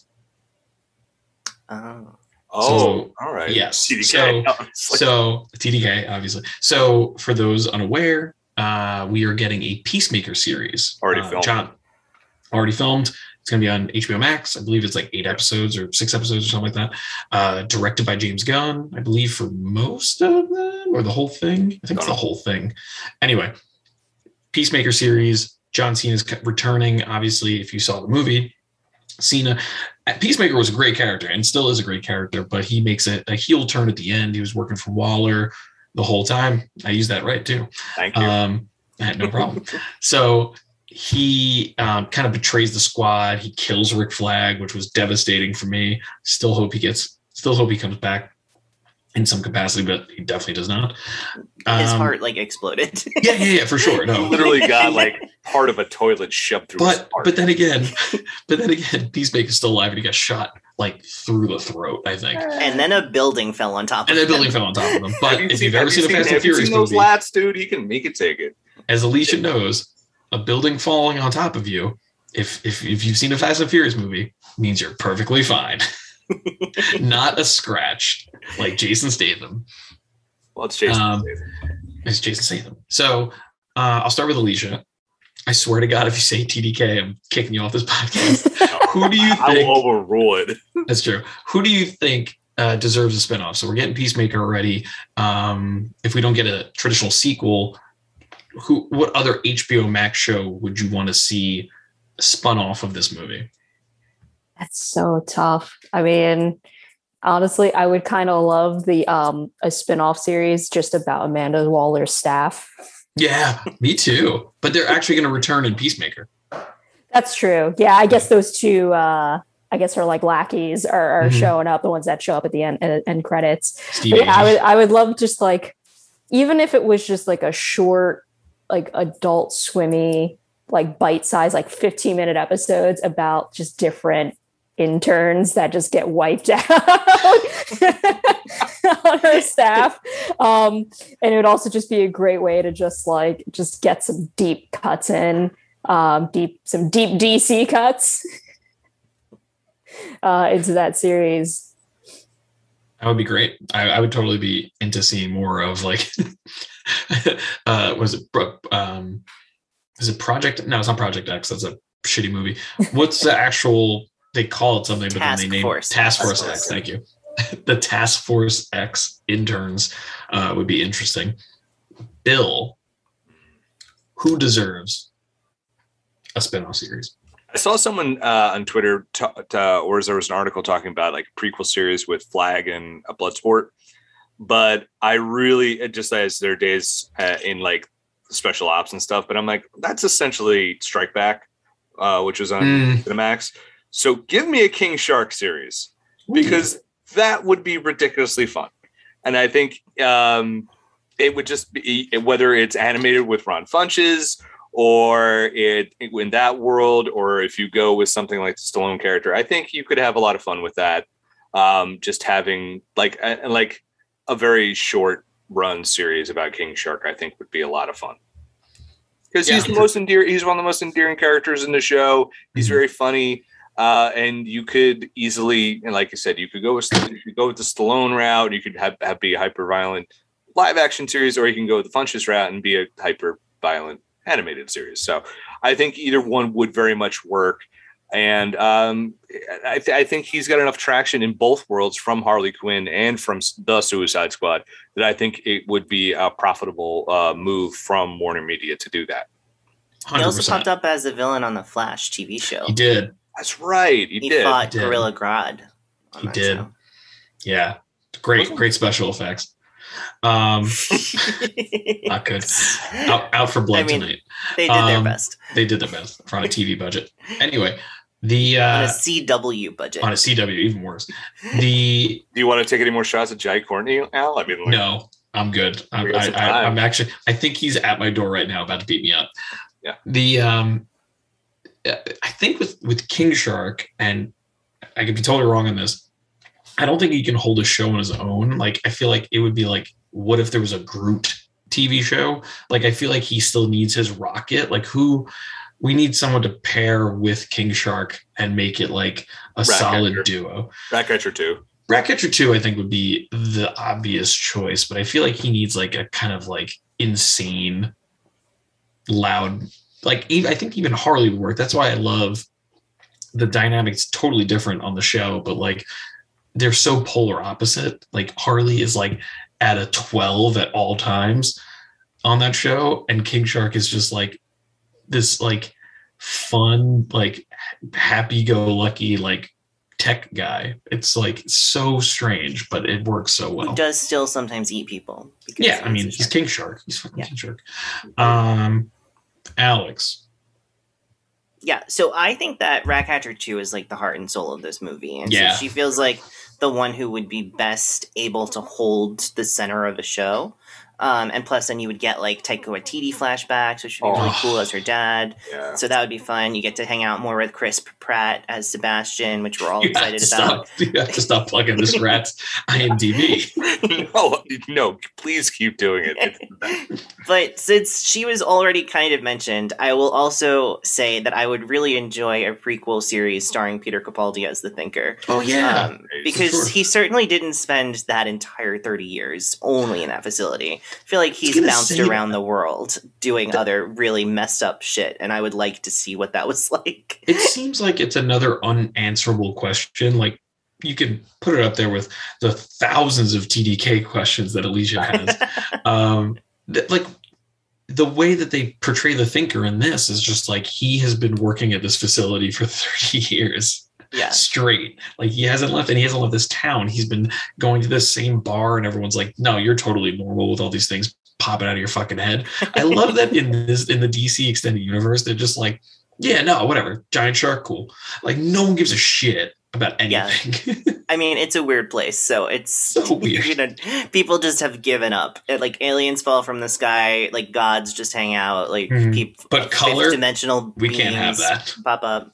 oh Oh, So, all right. yes. TDK. So- I was like, So TDK, obviously. So for those unaware, uh, we are getting a Peacemaker series. Already Uh, filmed. John, already filmed. It's going to be on HBO Max. I believe it's like eight episodes or six episodes or something like that. Uh, directed by James Gunn, I believe, for most of them or the whole thing. I think it's the whole thing. Anyway, Peacemaker series. John Cena is returning. Obviously, if you saw the movie, Cena. Peacemaker was a great character and still is a great character, but he makes a, a heel turn at the end. He was working for Waller the whole time. I use that right too. Thank you. Um, I had no problem. so he um, kind of betrays the squad. He kills Rick Flag, which was devastating for me. Still hope he gets. Still hope he comes back in some capacity, but he definitely does not. his Um, heart like exploded Yeah, yeah, yeah, for sure. No, Literally got like part of a toilet shoved through his but heart. but then again, but then again, Peacemaker's still alive and he got shot like through the throat. I think, and then a building fell on top and of the building him. fell on top of him. But Have you if seen- you've ever have seen you a Fast and have you Furious seen those movie, lats, dude, he can he can take it. as Alicia knows, a building falling on top of you, if if if you've seen a Fast and Furious movie, means you're perfectly fine. Not a scratch like Jason Statham. Well, it's Jason. Um, Statham. It's Jason Statham. So uh, I'll start with Alicia. I swear to God, if you say TDK, I'm kicking you off this podcast. Who do you think? I will overrule it. That's true. Who do you think uh, deserves a spinoff? So we're getting Peacemaker already. Um, if we don't get a traditional sequel, who? What other HBO Max show would you want to see spun off of this movie? That's so tough. I mean, honestly, I would kind of love the um a spin-off series just about Amanda Waller's staff. Yeah, me too. But they're actually going to return in Peacemaker. That's true. Yeah, I guess those two uh I guess are like lackeys are, are Mhm. showing up, the ones that show up at the end end, end credits. Yeah, I would I would love just like even if it was just like a short like adult swimmy, like bite size, like 15 minute episodes about just different interns that just get wiped out on her staff. Um, and it would also just be a great way to just like just get some deep cuts in, um, deep some deep DC cuts uh, into that series. That would be great. I, I would totally be into seeing more of like, uh, was it, um, is it Project? No, it's not Project X. That's a shitty movie. What's the actual? They call it something, but Task then they name Force Task X. Force X. Thank you. the Task Force X interns uh, would be interesting. Bill, who deserves a spinoff series? I saw someone uh, on Twitter, t- t- or there was an article talking about like a prequel series with Flag and a Bloodsport. But I really, it just as their days uh, in like special ops and stuff. But I'm like, that's essentially Strike Back, uh, which was on Mm. the Max. So give me a King Shark series because that would be ridiculously fun. And I think um, it would just be whether it's animated with Ron Funches or it in that world, or if you go with something like the Stallone character, I think you could have a lot of fun with that. Um, just having like a, like a very short run series about King Shark, I think would be a lot of fun. Because he's the most endearing, he's one of the most endearing characters in the show. He's Mhm. very funny, uh, and you could easily, and like I said, you could go with you could go with the Stallone route. You could have, have be a hyper violent live action series, or you can go with the Funches route and be a hyper violent animated series. So I think either one would very much work. And um, I, th- I think he's got enough traction in both worlds from Harley Quinn and from the Suicide Squad that I think it would be a profitable uh, move from Warner Media to do that. He also popped up as a villain on the Flash TV show. He did. That's right. He, He did. fought He did. Gorilla Grodd. on He that did. show. Yeah. Great, great special effects. Um, not good. Out, out for blood I mean, tonight. they did their Um, best They did their best for on a TV budget. Anyway, the on a uh, CW budget. on a CW, even worse. The Do you want to take any more shots at Jai Courtney, Al? I mean, like, no, I'm good. I'm, We I, I. I'm actually. I think he's at my door right now, about to beat me up. Yeah. The um, I think with with King Shark, and I could be totally wrong on this. I don't think he can hold a show on his own. Like I feel like it would be like, what if there was a Groot TV show? Like I feel like he still needs his rocket. Like who? We need someone to pair with King Shark and make it like a Ratcatcher. solid duo. Ratcatcher 2. Ratcatcher 2, I think, would be the obvious choice, but I feel like he needs like a kind of like insane, loud, like I think even Harley would work. That's why I love the dynamics totally different on the show, but like they're so polar opposite. Like Harley is like at a 12 at all times on that show, and King Shark is just like this like fun, like happy go lucky, like tech guy. It's like so strange, but it works so Who well. does still sometimes eat people. because Yeah, I mean, he's. King Shark. He's fucking Yeah. King Shark. Um, Alex. Yeah, so I think that Ratcatcher 2 is like the heart and soul of this movie. And Yeah. so she feels like the one who would be best able to hold the center of the show. Um, and plus, then you would get like Taika Waititi flashbacks, which would be really Oh. cool as her dad. Yeah. So that would be fun. You get to hang out more with Chris Pratt as Sebastian, which we're all You have, excited to about. stop, you have to stop plugging this rat's IMDb. no, no, please keep doing it. But since she was already kind of mentioned, I will also say that I would really enjoy a prequel series starring Peter Capaldi as the Thinker. Oh yeah, Um, because Sure. he certainly didn't spend that entire 30 years only in that facility. I feel like he's bounced around the world doing other really messed up shit, and I would like to see what that was like. it seems like it's another unanswerable question. Like you can put it up there with the thousands of TDK questions that Alicia has. um, th- like the way that they portray the thinker in this is just like he has been working at this facility for 30 years yeah. straight. Like he hasn't left and he hasn't left this town. He's been going to this same bar and everyone's like, no, you're totally normal with all these things popping out of your fucking head. I love that in this in the DC extended universe, they're just like, yeah, no, whatever. Giant shark, cool. Like no one gives a shit about Yeah. anything. I mean, it's a weird place, so it's So weird. You know, people just have given up. It, like aliens fall from the sky, like gods just hang out, like Mhm. peop- But color, dimensional. we can't have that. pop up.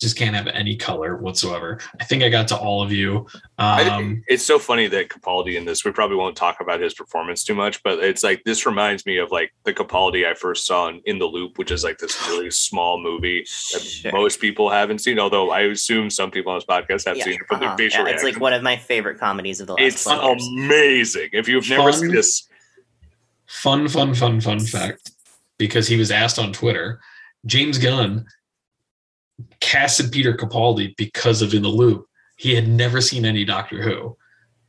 Just can't have any color whatsoever. I think I got to all of you. I- Um, it's so funny that Capaldi in this. We probably won't talk about his performance too much, but it's like this reminds me of like the Capaldi I first saw in, in the Loop, which is like this really small movie that Sure. most people haven't seen. Although I assume some people on this podcast have Yeah, seen it from their uh-huh. facial Yeah, it's like one of my favorite comedies of the last It's 20 years. amazing. If you've never Fun. seen this, fun, fun, fun, fun fact because he was asked on Twitter, James Gunn casted Peter Capaldi because of In the Loop. He had never seen any Doctor Who.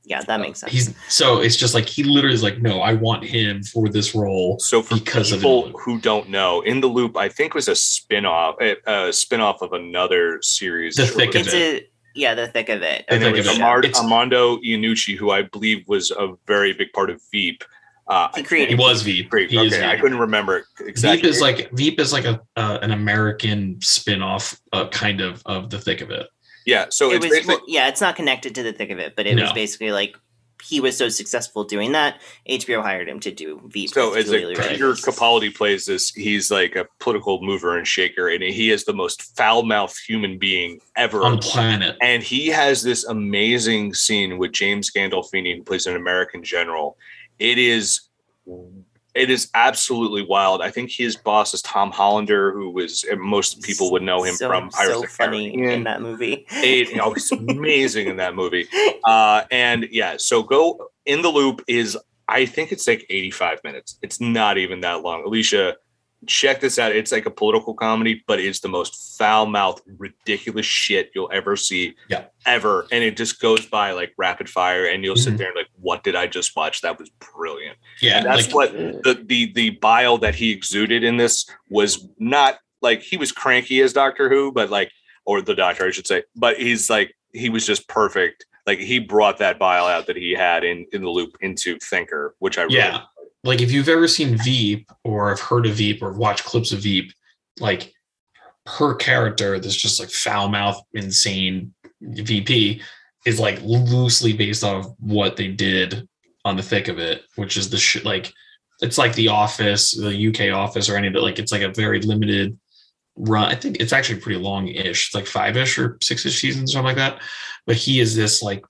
Yeah, that makes sense. He's so it's just like he literally is like, no, I want him for this role. so for Because of In the people Loop. who don't know, In the Loop, I think was a spin-off, a, a spin-off of another series. The Thick of it's it. a yeah, the thick of it. and The it was. Amar- It's- Armando Iannucci, who I believe was a very big part of Veep. Uh, He created He was Veep. Great. He is Okay, I couldn't remember exactly. Veep is like Veep is like a uh, an American spin-off uh, kind of of the thick of it. yeah. So it it's was yeah, it's not connected to the thick of it, but it was basically like he was so successful doing that, HBO hired him to do Veep. so with it's Julia like Peter Capaldi plays this. He's like a political mover and shaker, and he is the most foul-mouthed human being ever. on planet. and he has this amazing scene with James Gandolfini, who plays an American general. It is, it is absolutely wild. I think his boss is Tom Hollander, who was most people would know him so, from Pirates so of the funny Caribbean. in that movie. It, you know, it's amazing in that movie. Uh, and yeah, so go in the loop is I think it's like 85 minutes. It's not even that long. Alicia, check this out. It's like a political comedy, but it's the most foul mouthed, ridiculous shit you'll ever see. Yeah. Ever. And it just goes by like rapid fire, and you'll sit Mhm. there and like, what did I just watch? That was brilliant. Yeah, And that's like what the the the bile that he exuded in this was not like he was cranky as Doctor Who, but like or the Doctor, I should say. But he's like he was just perfect. Like he brought that bile out that he had in in the loop into Thinker, which I really yeah. Like if you've ever seen Veep or have heard of Veep or watched clips of Veep, like her character, this just like foul mouth, insane VP, is like loosely based off what they did on the thick of it, which is the like it's like the office, the UK office or any of it. Like it's like a very limited run. I think it's actually pretty long-ish. It's like five-ish or six-ish seasons, something like that. But he is this like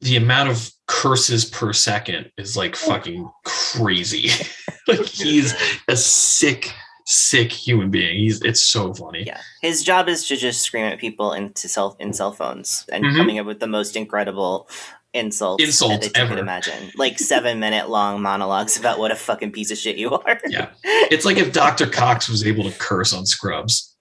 the amount of curses per second is like fucking crazy. like he's a sick, sick human being. He's it's so funny. Yeah, his job is to just scream at people into cell in cell phones and Mhm. coming up with the most incredible insults, Insults that you ever. could imagine. Like seven minute long monologues about what a fucking piece of shit you are. Yeah. It's like if Dr. Cox was able to curse on Scrubs.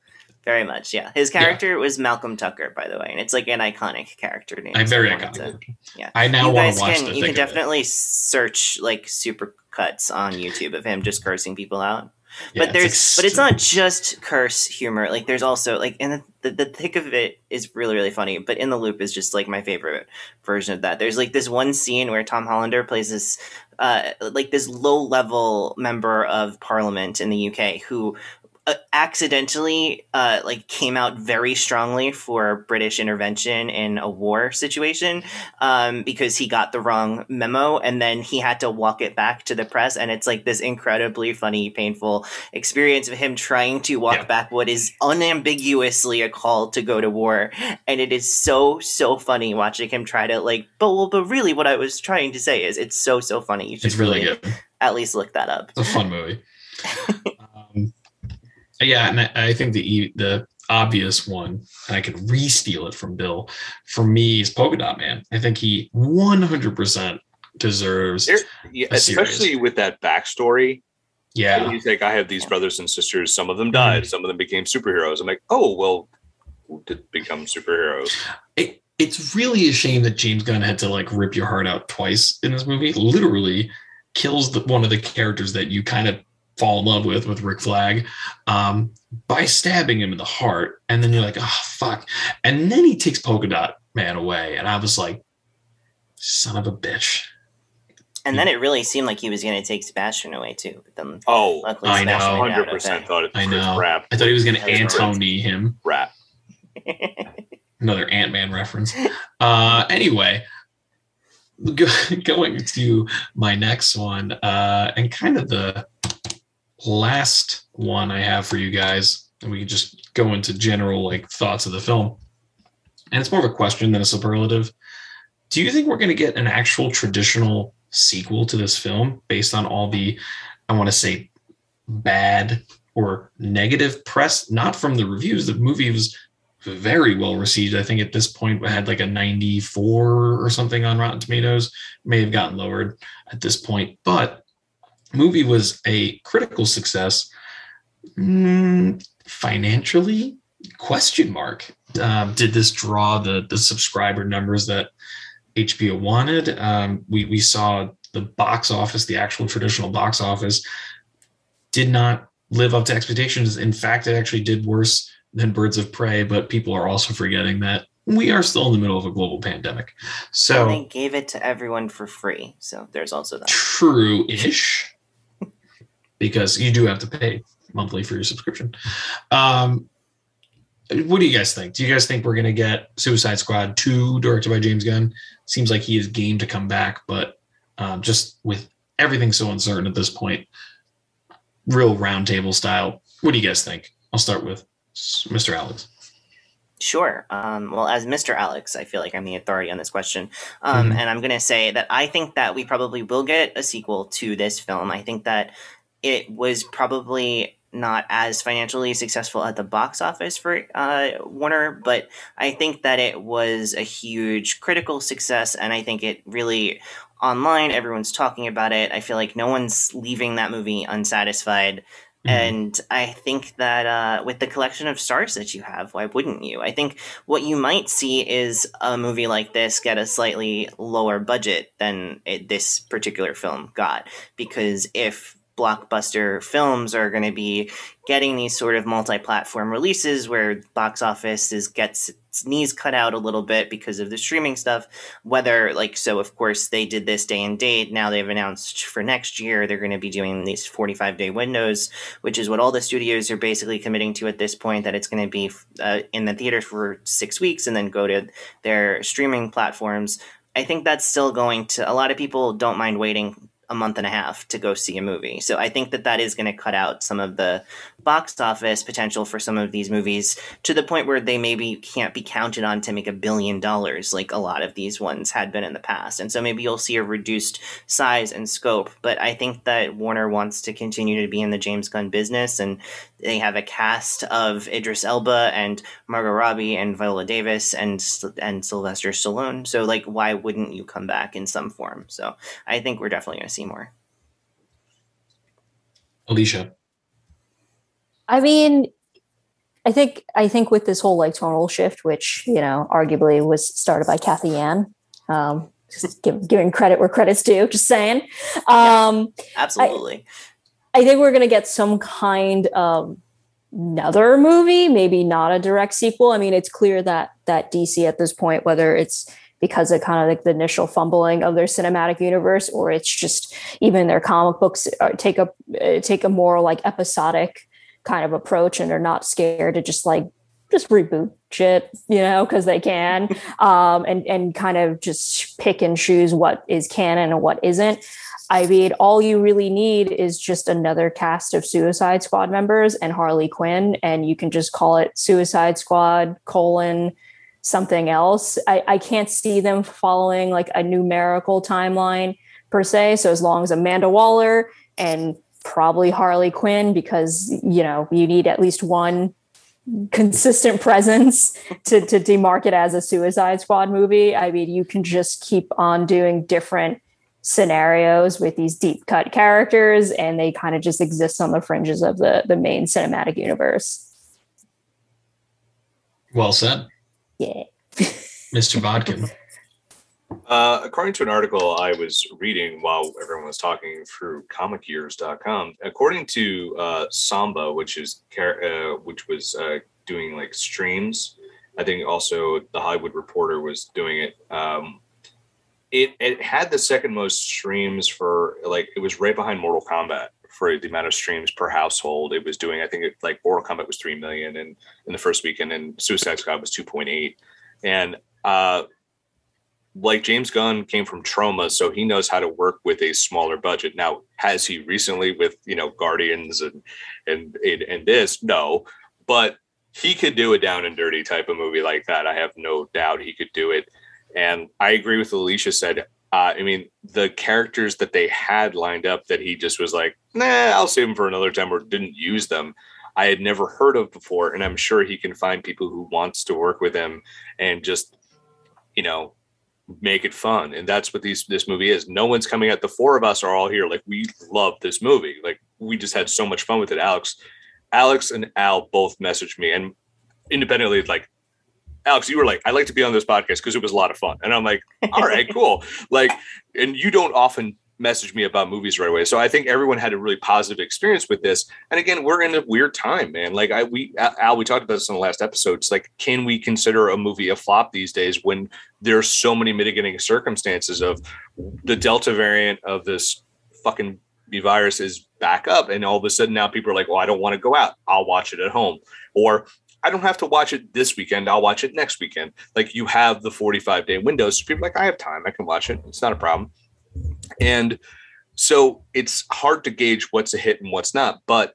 Very much, yeah. His character was Malcolm Tucker, by the way, and it's like an iconic character name. I'm so very iconic. to- yeah. I now want to watch can you can definitely search like super cuts on YouTube of him just cursing people out. Yeah, but there's it's but it's not just curse humor. Like there's also like and the, the the thick of it is really really funny. But in the loop is just like my favorite version of that. There's like this one scene where Tom Hollander plays this uh like this low level member of parliament in the UK who accidentally uh like came out very strongly for British intervention in a war situation um because he got the wrong memo and then he had to walk it back to the press and it's like this incredibly funny painful experience of him trying to walk Yeah. back what is unambiguously a call to go to war and it is so so funny watching him try to like but well, but really what I was trying to say is it's so so funny you should It's really good. at least look that up It's a fun movie. yeah, and I, think the the obvious one, and I could re-steal it from Bill. For me, is Polka Dot Man. I think he 100% deserves. There- yeah, especially with that backstory. Yeah, He's like, I have these brothers and sisters. Some of them mm-hmm. died. Some of them became superheroes. I'm like, oh well, who did become superheroes? it, it's really a shame that James Gunn had to like rip your heart out twice in this movie. Literally kills the, one of the characters that you kind of fall in love with with Rick Flag um, by stabbing him in the heart, and then you're like, oh fuck, and then he takes Polka Dot Man away, and I was like, son of a bitch. and then it really seemed like he was going to take Sebastian away too but then Oh, luckily I know. Sebastian made hundred percent thought it I know. rap. I thought he was going to That was Antony him. Rap. another Ant Man reference. Uh, anyway, go, going to my next one, uh, and kind of the last one I have for you guys, and we can just go into general like thoughts of the film. And it's more of a question than a superlative. Do you think we're going to get an actual traditional sequel to this film based on all the, I want to say, bad or negative press? Not from the reviews. The movie was very well received. I think at this point had like a 94 or something on Rotten Tomatoes. May have gotten lowered at this point, but movie was a critical success. Mm, financially, question mark. Um, did this draw the the subscriber numbers that HBO wanted? Um, we we saw the box office, the actual traditional box office, did not live up to expectations. In fact, it actually did worse than Birds of Prey. But people are also forgetting that we are still in the middle of a global pandemic. So And they gave it to everyone for free. So there's also that. true-ish because you do have to pay monthly for your subscription um what do you guys think do you guys think we're going to get suicide squad 2 directed by james gunn seems like he is game to come back but um, just with everything so uncertain at this point real roundtable style what do you guys think i'll start with mr alex Sure. Um, well, as Mr. Alex, I feel like I'm the authority on this question. Um, Mhm. And I'm going to say that I think that we probably will get a sequel to this film. I think that it was probably not as financially successful at the box office for uh, Warner, but I think that it was a huge critical success. And I think it really, online, everyone's talking about it. I feel like no one's leaving that movie unsatisfied. And I think that uh, with the collection of stars that you have, why wouldn't you? I think what you might see is a movie like this get a slightly lower budget than it, this particular film got. Because if blockbuster films are going to be getting these sort of multi-platform releases where box office is gets its knees cut out a little bit because of the streaming stuff. Whether like so of course they did this day and date now they've announced for next year they're going to be doing these 45 day windows which is what all the studios are basically committing to at this point that it's going to be uh, in the theaters for six weeks and then go to their streaming platforms. I think that's still going to a lot of people don't mind waiting a month and a half to go see a movie. So i think that that is going to cut out some of the box office potential for some of these movies to the point where they maybe can't be counted on to make a billion dollars like a lot of these ones had been in the past. And so maybe you'll see a reduced size and scope but i think that warner wants to continue to be in the james gunn business and they have a cast of idris elba and margot robbie and viola davis and and sylvester stallone. So like why wouldn't you come back in some form? So i think we're definitely going to see more. Alicia I mean, I think I think with this whole like tonal shift, which you know arguably was started by Cathy Yan, um, just give, giving credit where credit's due. Just saying. Um, absolutely I think we're going to get some kind of another movie, maybe not a direct sequel. I mean, it's clear that that DC at this point, whether it's because of kind of like the initial fumbling of their cinematic universe, or it's just even their comic books uh, take a uh, take a more like episodic kind of approach, and they're not scared to just like just reboot shit, you know, because they can, um, and and kind of just pick and choose what is canon and what isn't. I mean, all you really need is just another cast of Suicide Squad members and Harley Quinn, and you can just call it Suicide Squad colon something else. I, I can't see them following like a numerical timeline per se. So as long as Amanda Waller and probably Harley Quinn, because you know you need at least one consistent presence to to demark it as a Suicide Squad movie. I mean, you can just keep on doing different scenarios with these deep cut characters and they kind of just exist on the fringes of the the main cinematic universe. Well said. Yeah. Mr bodkin Uh, according to an article I was reading while everyone was talking through comicyears.com, according to uh, Samba, which is uh, which was uh, doing like streams, I think also the Hollywood Reporter was doing it. Um, it it had the second most streams for like it was right behind Mortal Kombat for the amount of streams per household. It was doing I think it, like Mortal Kombat was three million in the first weekend, and Suicide Squad was two point eight and uh, like James Gunn came from Troma, so he knows how to work with a smaller budget. Now, has he recently with you know Guardians and and and, and this? No, but he could do a down and dirty type of movie like that. I have no doubt he could do it. And I agree with Alicia said. Uh, I mean, the characters that they had lined up that he just was like, nah, I'll save them for another time or didn't use them. I had never heard of before. And I'm sure he can find people who wants to work with him and just, you know, make it fun. And that's what these this movie is. No one's coming out. The four of us are all here. Like we love this movie. Like we just had so much fun with it. Alex, Alex and Al both messaged me and independently like Alex, you were like, I'd like to be on this podcast because it was a lot of fun. And I'm like, all right, cool. Like, and you don't often message me about movies right away. So I think everyone had a really positive experience with this. And again, we're in a weird time, man. Like I we Al, we talked about this in the last episode. It's like, can we consider a movie a flop these days when there's so many mitigating circumstances of the Delta variant of this fucking virus is back up and all of a sudden now people are like, well, I don't want to go out. I'll watch it at home. Or I don't have to watch it this weekend. I'll watch it next weekend. Like you have the 45 day windows. So people like, I have time. I can watch it. It's not a problem. And so it's hard to gauge what's a hit and what's not. But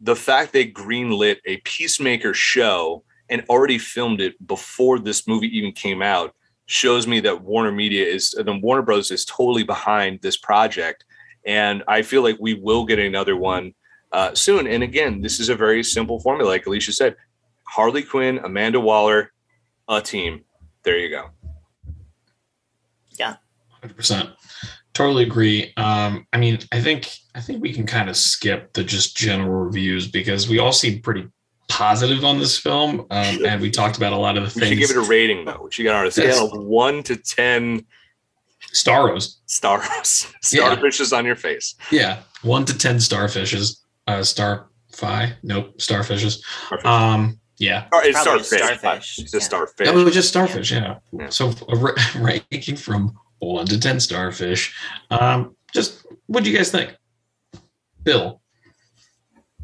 the fact they greenlit a Peacemaker show and already filmed it before this movie even came out shows me that Warner Media is, the Warner Bros. is totally behind this project. And I feel like we will get another one uh, soon. And again, this is a very simple formula. Like Alicia said, Harley Quinn, Amanda Waller, a team. There you go. Yeah. 100%. Totally agree. Um, I mean, I think I think we can kind of skip the just general reviews because we all seem pretty positive on this film, um, and we talked about a lot of the We things. should give it a rating though. We should get on a scale of one to ten Staros. stars, Yeah. starfishes on your face. Yeah, one to ten starfishes. Uh, star five. Nope, starfishes. Starfish. Um, yeah, Or it's Probably starfish. starfish, It's a yeah. starfish. that was just starfish. Yeah. Yeah. So a ra- ranking from one to ten starfish. Um, just what do you guys think, Bill?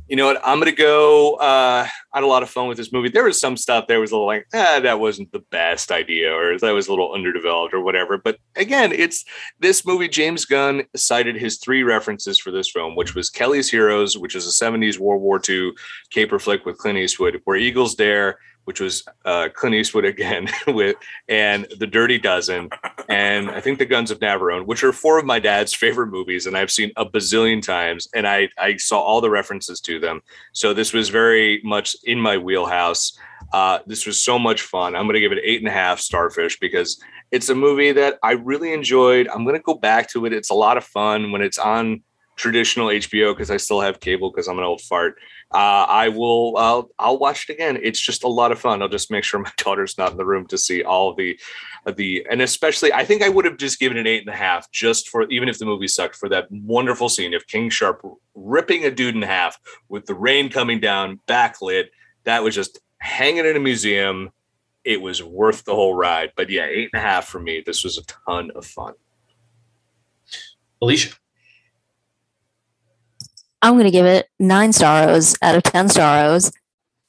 you know what? I'm gonna go. Uh, I had a lot of fun with this movie. There was some stuff there was a little like, ah, that wasn't the best idea, or that was a little underdeveloped, or whatever. But again, it's this movie. James Gunn cited his three references for this film, which was Kelly's Heroes, which is a '70s World War II caper flick with Clint Eastwood, where Eagles Dare, which was uh, Clint Eastwood again with, and The Dirty Dozen, and I think The Guns of Navarone, which are four of my dad's favorite movies, and I've seen a bazillion times, and I I saw all the references to them. So this was very much in my wheelhouse. Uh, this was so much fun. I'm going to give it eight and a half starfish because it's a movie that I really enjoyed. I'm going to go back to it. It's a lot of fun when it's on traditional HBO because I still have cable because I'm an old fart. Uh, I will. I'll, I'll watch it again. It's just a lot of fun. I'll just make sure my daughter's not in the room to see all the the and especially I think I would have just given it an eight and a half just for even if the movie sucked for that wonderful scene of King Shark ripping a dude in half with the rain coming down backlit. That was just hanging in a museum. It was worth the whole ride. But yeah, eight and a half for me. This was a ton of fun. Alicia. I'm going to give it nine staros out of 10 staros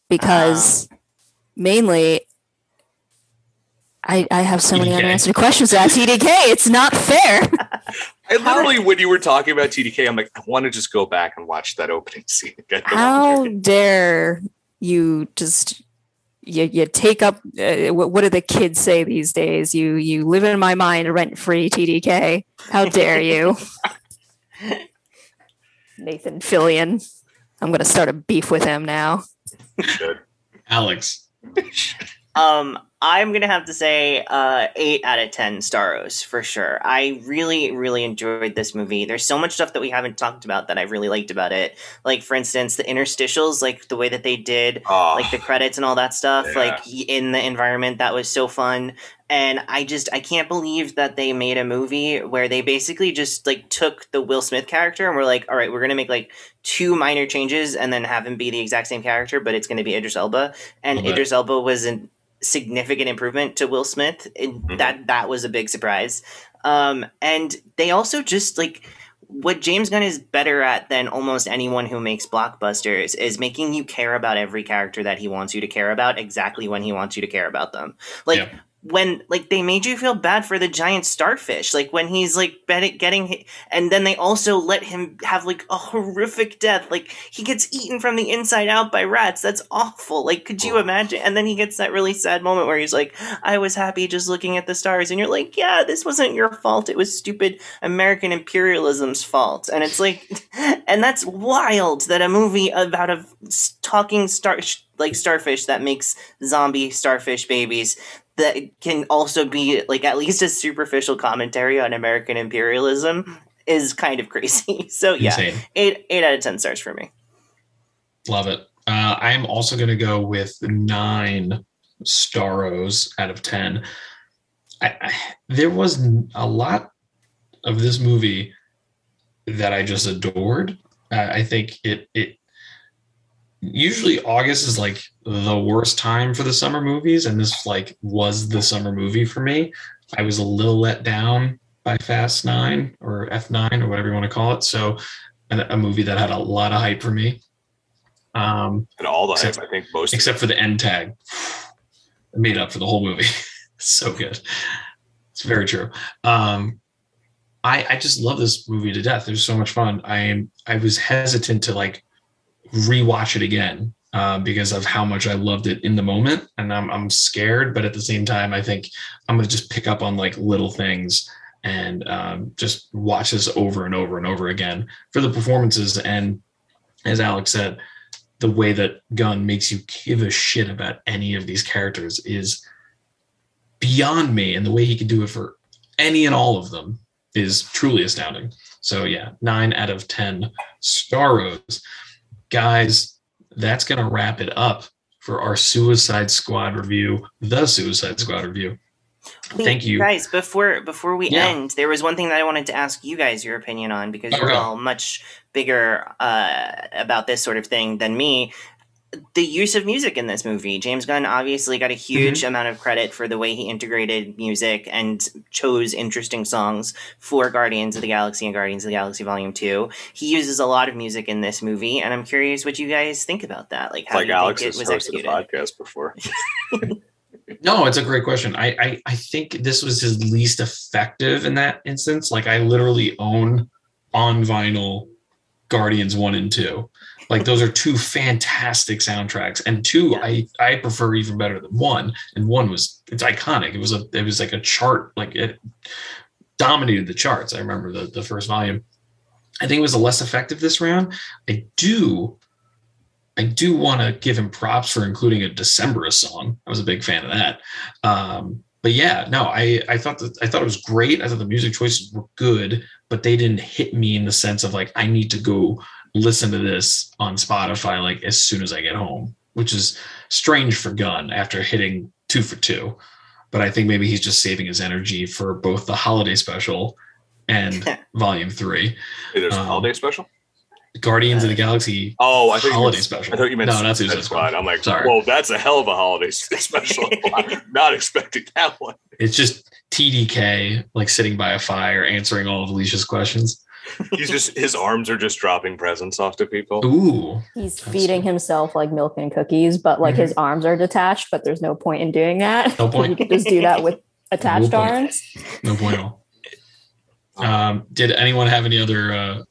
because mainly I, I have so many TDK. unanswered questions about TDK. It's not fair. I literally, when you were talking about TDK, I'm like, I want to just go back and watch that opening scene again. How dare you just you, you take up uh, what, what do the kids say these days? You you live in my mind rent free TDK. How dare you? Nathan Fillion. I'm going to start a beef with him now. Alex. Um, I'm gonna have to say uh, eight out of ten Staros for sure. I really, really enjoyed this movie. There's so much stuff that we haven't talked about that I really liked about it. Like, for instance, the interstitials, like the way that they did, Oh, like the credits and all that stuff, Yeah. like in the environment. That was so fun. And I just I can't believe that they made a movie where they basically just like took the Will Smith character and we're like, all right, we're gonna make like two minor changes and then have him be the exact same character, but it's gonna be Idris Elba. And. Idris Elba was a significant improvement to Will Smith. And Mhm. That that was a big surprise. Um, and they also just like what James Gunn is better at than almost anyone who makes blockbusters is making you care about every character that he wants you to care about exactly when he wants you to care about them. Like Yep. When like they made you feel bad for the giant starfish like when he's like getting hit, and then they also let him have like a horrific death like he gets eaten from the inside out by rats. That's awful. Like could you imagine? And then he gets that really sad moment where he's like i was happy just looking at the stars. And you're like yeah this wasn't your fault. It was stupid american imperialism's fault. And it's like and that's wild that a movie about a talking star like starfish that makes zombie starfish babies that can also be like at least a superficial commentary on American imperialism is kind of crazy. So yeah, Insane. eight eight out of ten stars for me. Love it. Uh, I am also going to go with nine staros out of 10. I, I, there was a lot of this movie that I just adored. Uh, I think it, it, usually August is like the worst time for the summer movies. And this like was the summer movie for me. I was a little let down by Fast Nine or F9 or whatever you want to call it. So a, movie that had a lot of hype for me. Um, And all the Except- hype, I think most except for the end tag. It made up for the whole movie. so good. It's very true. Um, I I just love this movie to death. It was so much fun. I am I was hesitant to like rewatch it again uh, because of how much I loved it in the moment, and I'm I'm scared, but at the same time, I think I'm gonna just pick up on like little things and um, just watch this over and over and over again for the performances and as Alex said, the way that Gunn makes you give a shit about any of these characters is beyond me, and the way he can do it for any and all of them is truly astounding. So yeah, nine out of ten staros, guys. That's gonna wrap it up for our Suicide Squad review, the Suicide Squad review. Thank you. guys. Before before we Yeah. end, there was one thing that I wanted to ask you guys your opinion on because you're all much bigger uh, about this sort of thing than me. The use of music in this movie, James Gunn obviously got a mm-hmm. huge amount of credit for the way he integrated music and chose interesting songs for Guardians of the Galaxy and Guardians of the Galaxy Volume Two. He uses a lot of music in this movie, and I'm curious what you guys think about that. Like, how like do you Alex think it was hosted a podcast before. No, it's a great question. I, I I think this was his least effective in that instance. Like I literally own on vinyl Guardians one and two. Like those are two fantastic soundtracks, and two Yeah. I I prefer even better than one. And one was it's iconic. It was a it was like a chart. Like it dominated the charts. I remember the the first volume. I think it was a less effective this round. I do I do want to give him props for including a Decemberist song. I was a big fan of that. Um, but yeah, no, I I thought that I thought it was great. I thought the music choices were good, but they didn't hit me in the sense of like I need to go listen to this on Spotify like as soon as I get home, which is strange for Gunn after hitting two for two. But I think maybe he's just saving his energy for both the holiday special and volume three. Hey, there's a Um, holiday special. Guardians of the Galaxy Oh, I thought you holiday meant, special. I thought you meant no, not Suicide Suicide Squad. I'm like, Sorry. well, that's a hell of a holiday special. I'm not expecting that one. It's just TDK like sitting by a fire answering all of Alicia's questions. He's just his arms are just dropping presents off to people. Ooh, He's That's feeding himself like milk and cookies, but like his arms are detached, but there's no point in doing that. No point. you could just do that with attached arms. No point. arms. no bueno. Um, did anyone have any other? Uh,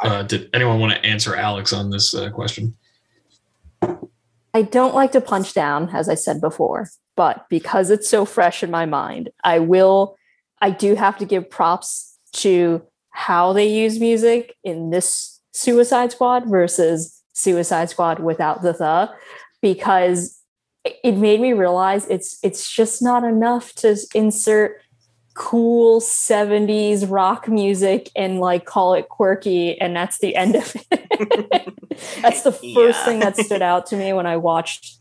uh, did anyone want to answer Alex on this uh, question? I don't like to punch down, as I said before, but because it's so fresh in my mind, I will, I do have to give props to how they use music in this Suicide Squad versus Suicide Squad without the the, because it- made me realize it's it's just not enough to insert cool 70s rock music and like call it quirky and that's the end of it. That's the first Yeah. thing that stood out to me when i watched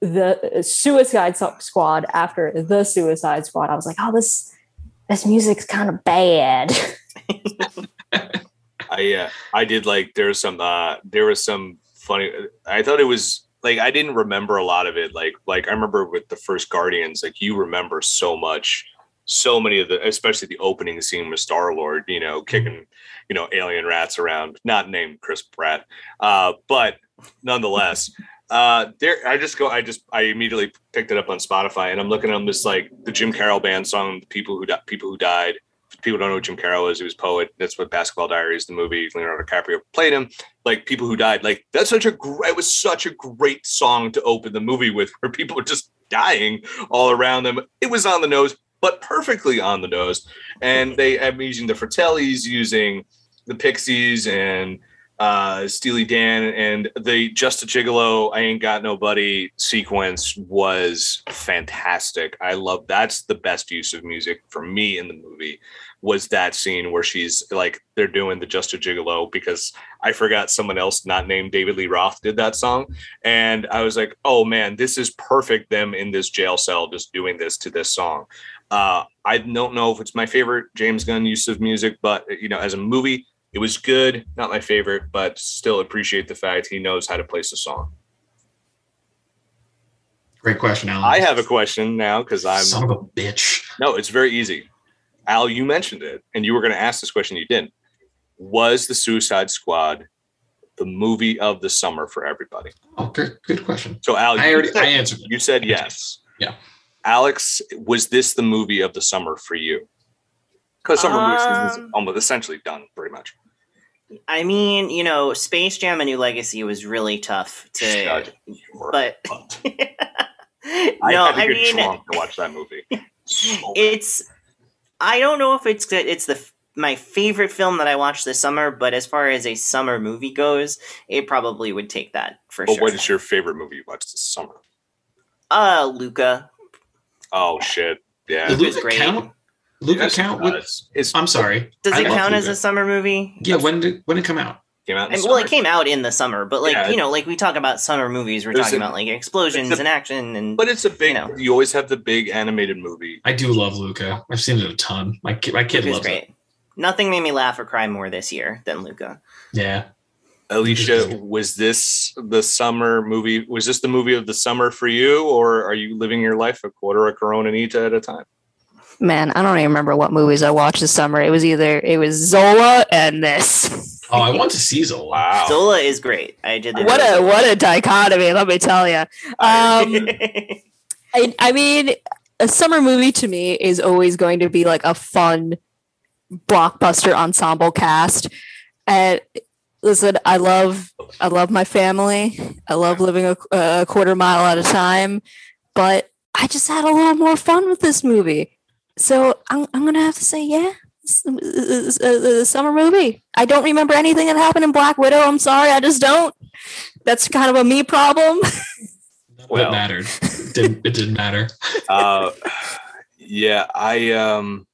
the uh, suicide squad after the suicide squad. I was like oh this this music's kind of bad I uh, I did like there's some uh there was some funny I thought it was like I didn't remember a lot of it like like I remember with the first Guardians like you remember so much so many of the especially the opening scene with Star Lord you know kicking you know alien rats around not named Chris Pratt uh but nonetheless Uh, there, I just go. I just, I immediately picked it up on Spotify, and I'm looking at them. This like the Jim Carroll band song, "People Who People Who Died." People don't know who Jim Carroll is. He was poet. That's what Basketball Diaries, the movie. Leonardo DiCaprio played him. Like people who died. Like that's such a great. It was such a great song to open the movie with, where people were just dying all around them. It was on the nose, but perfectly on the nose. And they, I'm using the Fratellis, using the Pixies, and uh Steely Dan and the Just a Gigolo, I Ain't Got Nobody sequence was fantastic. I love that's the best use of music for me in the movie was that scene where she's like they're doing the Just a Gigolo because I forgot someone else not named David Lee Roth did that song. And I was like, oh man, this is perfect them in this jail cell just doing this to this song. Uh, I don't know if it's my favorite James Gunn use of music, but you know, as a movie, it was good. Not my favorite, but still appreciate the fact he knows how to place a song. Great question, Alan. I have a question now because I'm Son of a bitch. no, it's very easy. Al, you mentioned it, and you were going to ask this question. You didn't. Was the Suicide Squad the movie of the summer for everybody? Oh, good, good question. So, Al, I you already said, I answered you said yes. Yeah. Alex, was this the movie of the summer for you? Because summer movie season is Um, almost essentially done, pretty much. I mean, you know, Space Jam: A New Legacy was really tough to, Shut your but no, I had to I get mean, to watch that movie. So bad. it's. I don't know if it's. It's the my favorite film that I watched this summer, but as far as a summer movie goes, it probably would take that for But sure. what is your favorite movie you watched this summer? uh, Luca? Oh shit! Yeah, Did Luca's Luca great. count? Luca Yes, it count? With, does. It's I'm sorry. Does I it love count as a summer movie? Yeah, when did when did it come out? Came out. In the well, it came out in the summer, but like Yeah. you know, like we talk about summer movies, we're talking a- about like explosions a- and action and But it's a big. You You, always have the big animated movie. I do love Luca. I've seen it a ton. My kid, my kid Luca's loves great. it. Nothing made me laugh or cry more this year than Luca. Yeah. Alicia, was this the summer movie? Was this the movie of the summer for you, or are you living your life a quarter of Corona Nita at a time? Man, I don't even remember what movies I watched this summer. It was either it was Zola and this. Oh, I want to see Zola. Wow. Zola is great. I did. the What a what a dichotomy, let me tell you. Um, I, I mean, a summer movie to me is always going to be like a fun blockbuster ensemble cast. And listen, I love I love my family. I love living a, a quarter mile at a time, but I just had a little more fun with this movie. So I'm I'm gonna have to say, yeah, it's, it's- it's a, a summer movie. I don't remember anything that happened in Black Widow. I'm sorry, I just don't. That's kind of a me problem. Well. it mattered. It didn't, it didn't matter. uh, yeah, I um,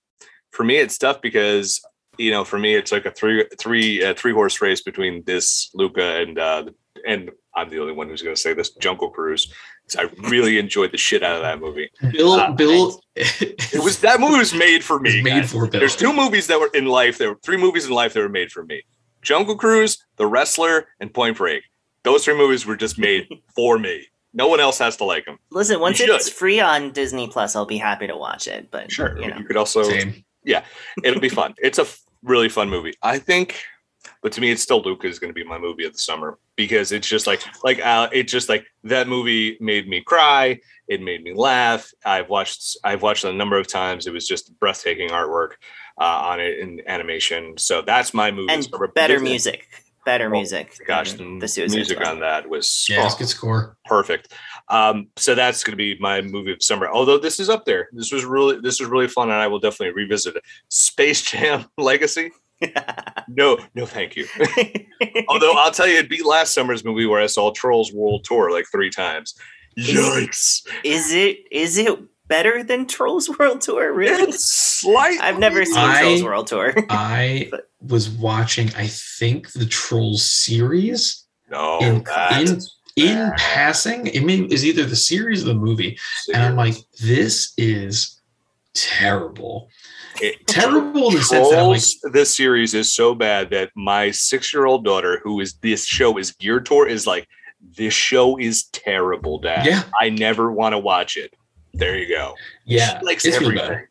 for me it's tough because you know for me it's like a three three uh, three horse race between this Luca and uh, and I'm the only one who's going to say this Jungle Cruise. 'Cause I really enjoyed the shit out of that movie. Bill, Uh, Bill, It was that movie was made for me. was made guys. for Bill. There's two movies that were in life. There were three movies in life that were made for me: Jungle Cruise, The Wrestler, and Point Break. Those three movies were just made for me. No one else has to like them. Listen, once You it's should. free on Disney Plus, I'll be happy to watch it. But Sure, you know, you could also Same. it'll be fun. It's a really fun movie. I think, but to me, it's still Luca is going to be my movie of the summer because it's just like like uh, it's just like that movie made me cry. It made me laugh. I've watched I've watched it a number of times. It was just breathtaking artwork uh, on it in animation. So that's my movie. and summer. better Because- music, better Oh, music. Gosh, the, the Suicide music Squad. on that was Yeah, oh, good score. perfect. Um, so that's going to be my movie of the summer. Although this is up there, this was really this was really fun, and I will definitely revisit it. Space Jam Legacy. No, no, thank you. Although I'll tell you, it beat last summer's movie where I saw Trolls World Tour like three times. Yikes! is it is it better than Trolls World Tour? Really? It's slight. I've never seen I- Trolls World Tour. I was watching, I think, the Trolls series No, in- that's in passing. It may is either the series or the movie, and I'm like, this is terrible. It- Terrible in the sense that like, this series is so bad that my six-year-old daughter, who is this show is geared toward, is like, this show is terrible, Dad. yeah, I never want to watch it. There you go. yeah, She likes it's really everything. bad.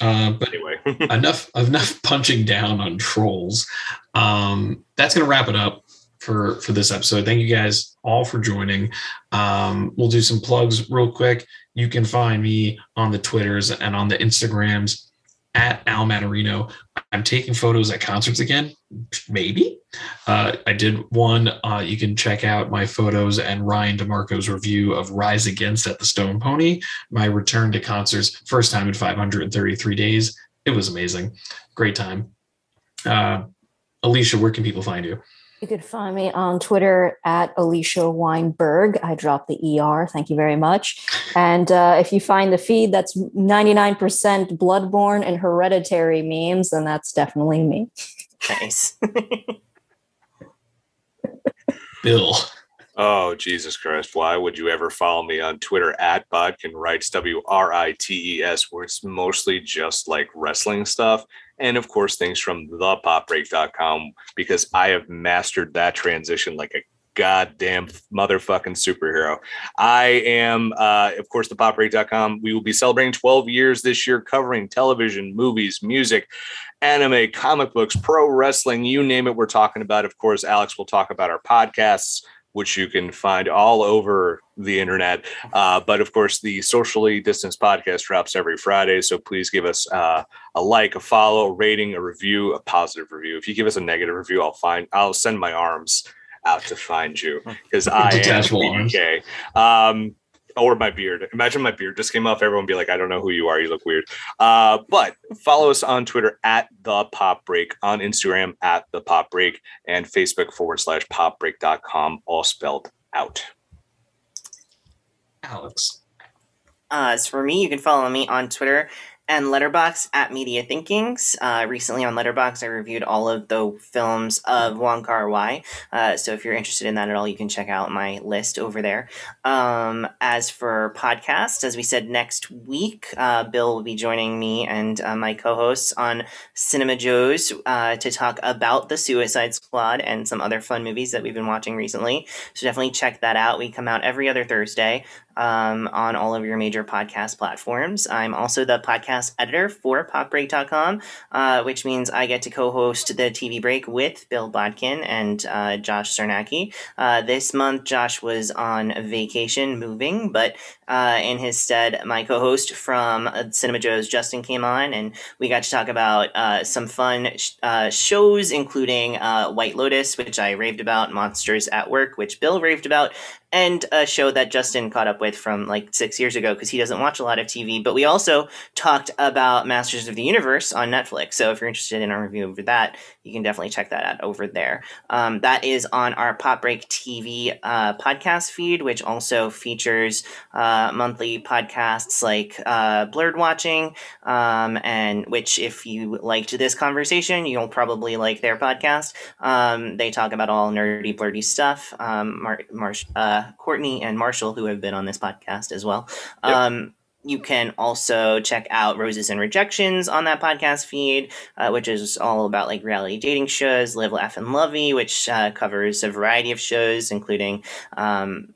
Uh, but Anyway, enough enough punching down on trolls. Um, that's gonna wrap it up for for this episode. Thank you guys all for joining. Um, we'll do some plugs real quick. You can find me on the Twitters and on the Instagrams at Al Matarino. I'm taking photos at concerts again, maybe. Uh, I did one. Uh, you can check out my photos and Ryan DeMarco's review of Rise Against at the Stone Pony. My return to concerts, first time in 533 days. It was amazing. Great time. Uh, Alicia, where can people find you? You could find me on Twitter at Alicia Weinberg. I dropped the ER. Thank you very much. And uh, if you find the feed that's 99% Bloodborne and Hereditary memes, then that's definitely me. Nice. Bill. Oh, Jesus Christ. Why would you ever follow me on Twitter at Bodkin Writes, W R I T E S, where it's mostly just like wrestling stuff. And of course, things from thepopbreak.com, because I have mastered that transition like a goddamn motherfucking superhero. I am, uh, of course, thepopbreak.com. We will be celebrating 12 years this year, covering television, movies, music, anime, comic books, pro wrestling, you name it. We're talking about, of course, Alex will talk about our podcasts which you can find all over the internet. Uh, but of course, the socially distanced podcast drops every Friday. So please give us uh, a like, a follow, a rating, a review, a positive review. If you give us a negative review, I'll find, I'll send my arms out to find you because I am Detachable arms. Um, or my beard. Imagine my beard just came off. Everyone be like, I don't know who you are. You look weird. Uh, but follow us on Twitter at the Pop Break, on Instagram at the Pop Break, and Facebook forward slash popbreak.com, all spelled out. Alex. Uh, as for me, you can follow me on Twitter and Letterboxd at Media Thinkings. Uh, recently on Letterboxd, I reviewed all of the films of Wong Kar Wai. Uh, so if you're interested in that at all, you can check out my list over there. Um, as for podcasts, as we said next week, uh, Bill will be joining me and uh, my co-hosts on Cinema Joe's uh, to talk about the Suicide Squad and some other fun movies that we've been watching recently. So definitely check that out. We come out every other Thursday um, on all of your major podcast platforms. I'm also the podcast editor for popbreak.com, uh, which means I get to co host the TV break with Bill Bodkin and uh, Josh Sarnacki. Uh, this month, Josh was on vacation moving, but uh, in his stead, my co host from Cinema Joe's, Justin, came on, and we got to talk about uh, some fun sh- uh, shows, including White Lotus, which I raved about, Monsters at Work, which Bill raved about, and a show that Justin caught up with from like six years ago because he doesn't watch a lot of TV. But we also talked about Masters of the Universe on Netflix. So if you're interested in our review of that, you can definitely check that out over there. Um, that is on our Pop Break TV uh, podcast feed, which also features uh, monthly podcasts like uh, Blurred Watching, um, and which, if you liked this conversation, you'll probably like their podcast. Um, they talk about all nerdy, blurdy stuff. Um, Mar- Marsh, uh, Courtney and Marshall, who have been on this podcast as well. Yep. Um, you can also check out Roses and Rejections on that podcast feed, uh, which is all about like reality dating shows. Live, Laugh, and Lovey, which uh, covers a variety of shows, including um,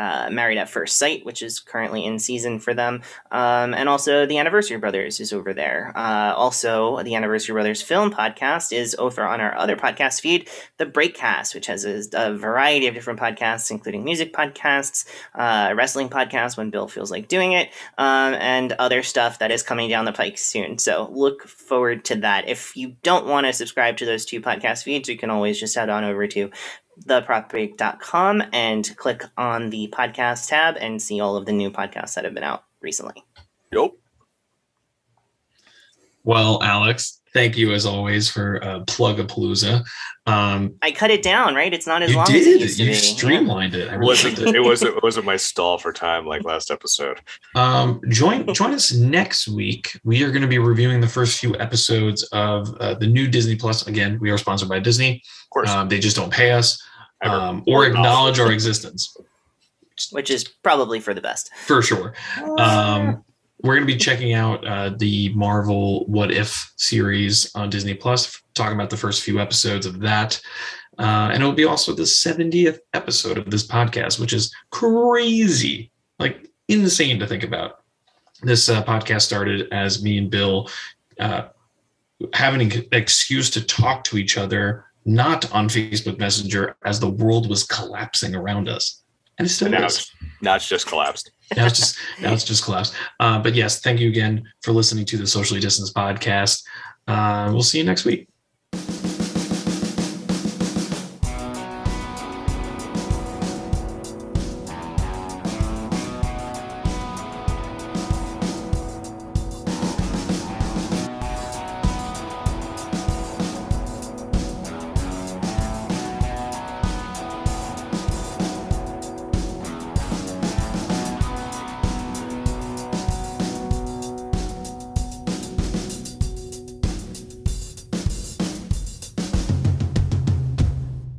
uh, Married at First Sight, which is currently in season for them, um, and also the Anniversary Brothers is over there. Uh, also, the Anniversary Brothers film podcast is over on our other podcast feed, the Breakcast, which has a, a variety of different podcasts, including music podcasts, uh, wrestling podcasts when Bill feels like doing it, um, and other stuff that is coming down the pike soon. So look forward to that. If you don't want to subscribe to those two podcast feeds, you can always just head on over to thepopbreak.com and click on the podcast tab and see all of the new podcasts that have been out recently. Yup. Well, Alex, thank you as always for uh, Plugapalooza. Um, I cut it down, right? It's not as you long did. as it used to You be. streamlined it. I It wasn't, liked it wasn't, it wasn't my stall for time like last episode. Um, join join us next week. We are going to be reviewing the first few episodes of uh, the new Disney Plus. Again, we are sponsored by Disney. Of course. Um, they just don't pay us Ever. um, or Or acknowledge our existence Which is probably for the best. for sure. Um, we're going to be checking out uh, the Marvel What If series on Disney Plus, talking about the first few episodes of that. Uh, and it'll be also the 70th episode of this podcast, which is crazy, like insane to think about. This uh, podcast started as me and Bill uh, having an excuse to talk to each other not on Facebook Messenger as the world was collapsing around us. And it still And now is. it's, now it's just collapsed. Now it's just now it's just collapsed. Uh, but yes, thank you again for listening to the Socially Distanced podcast. Uh, we'll see you next week.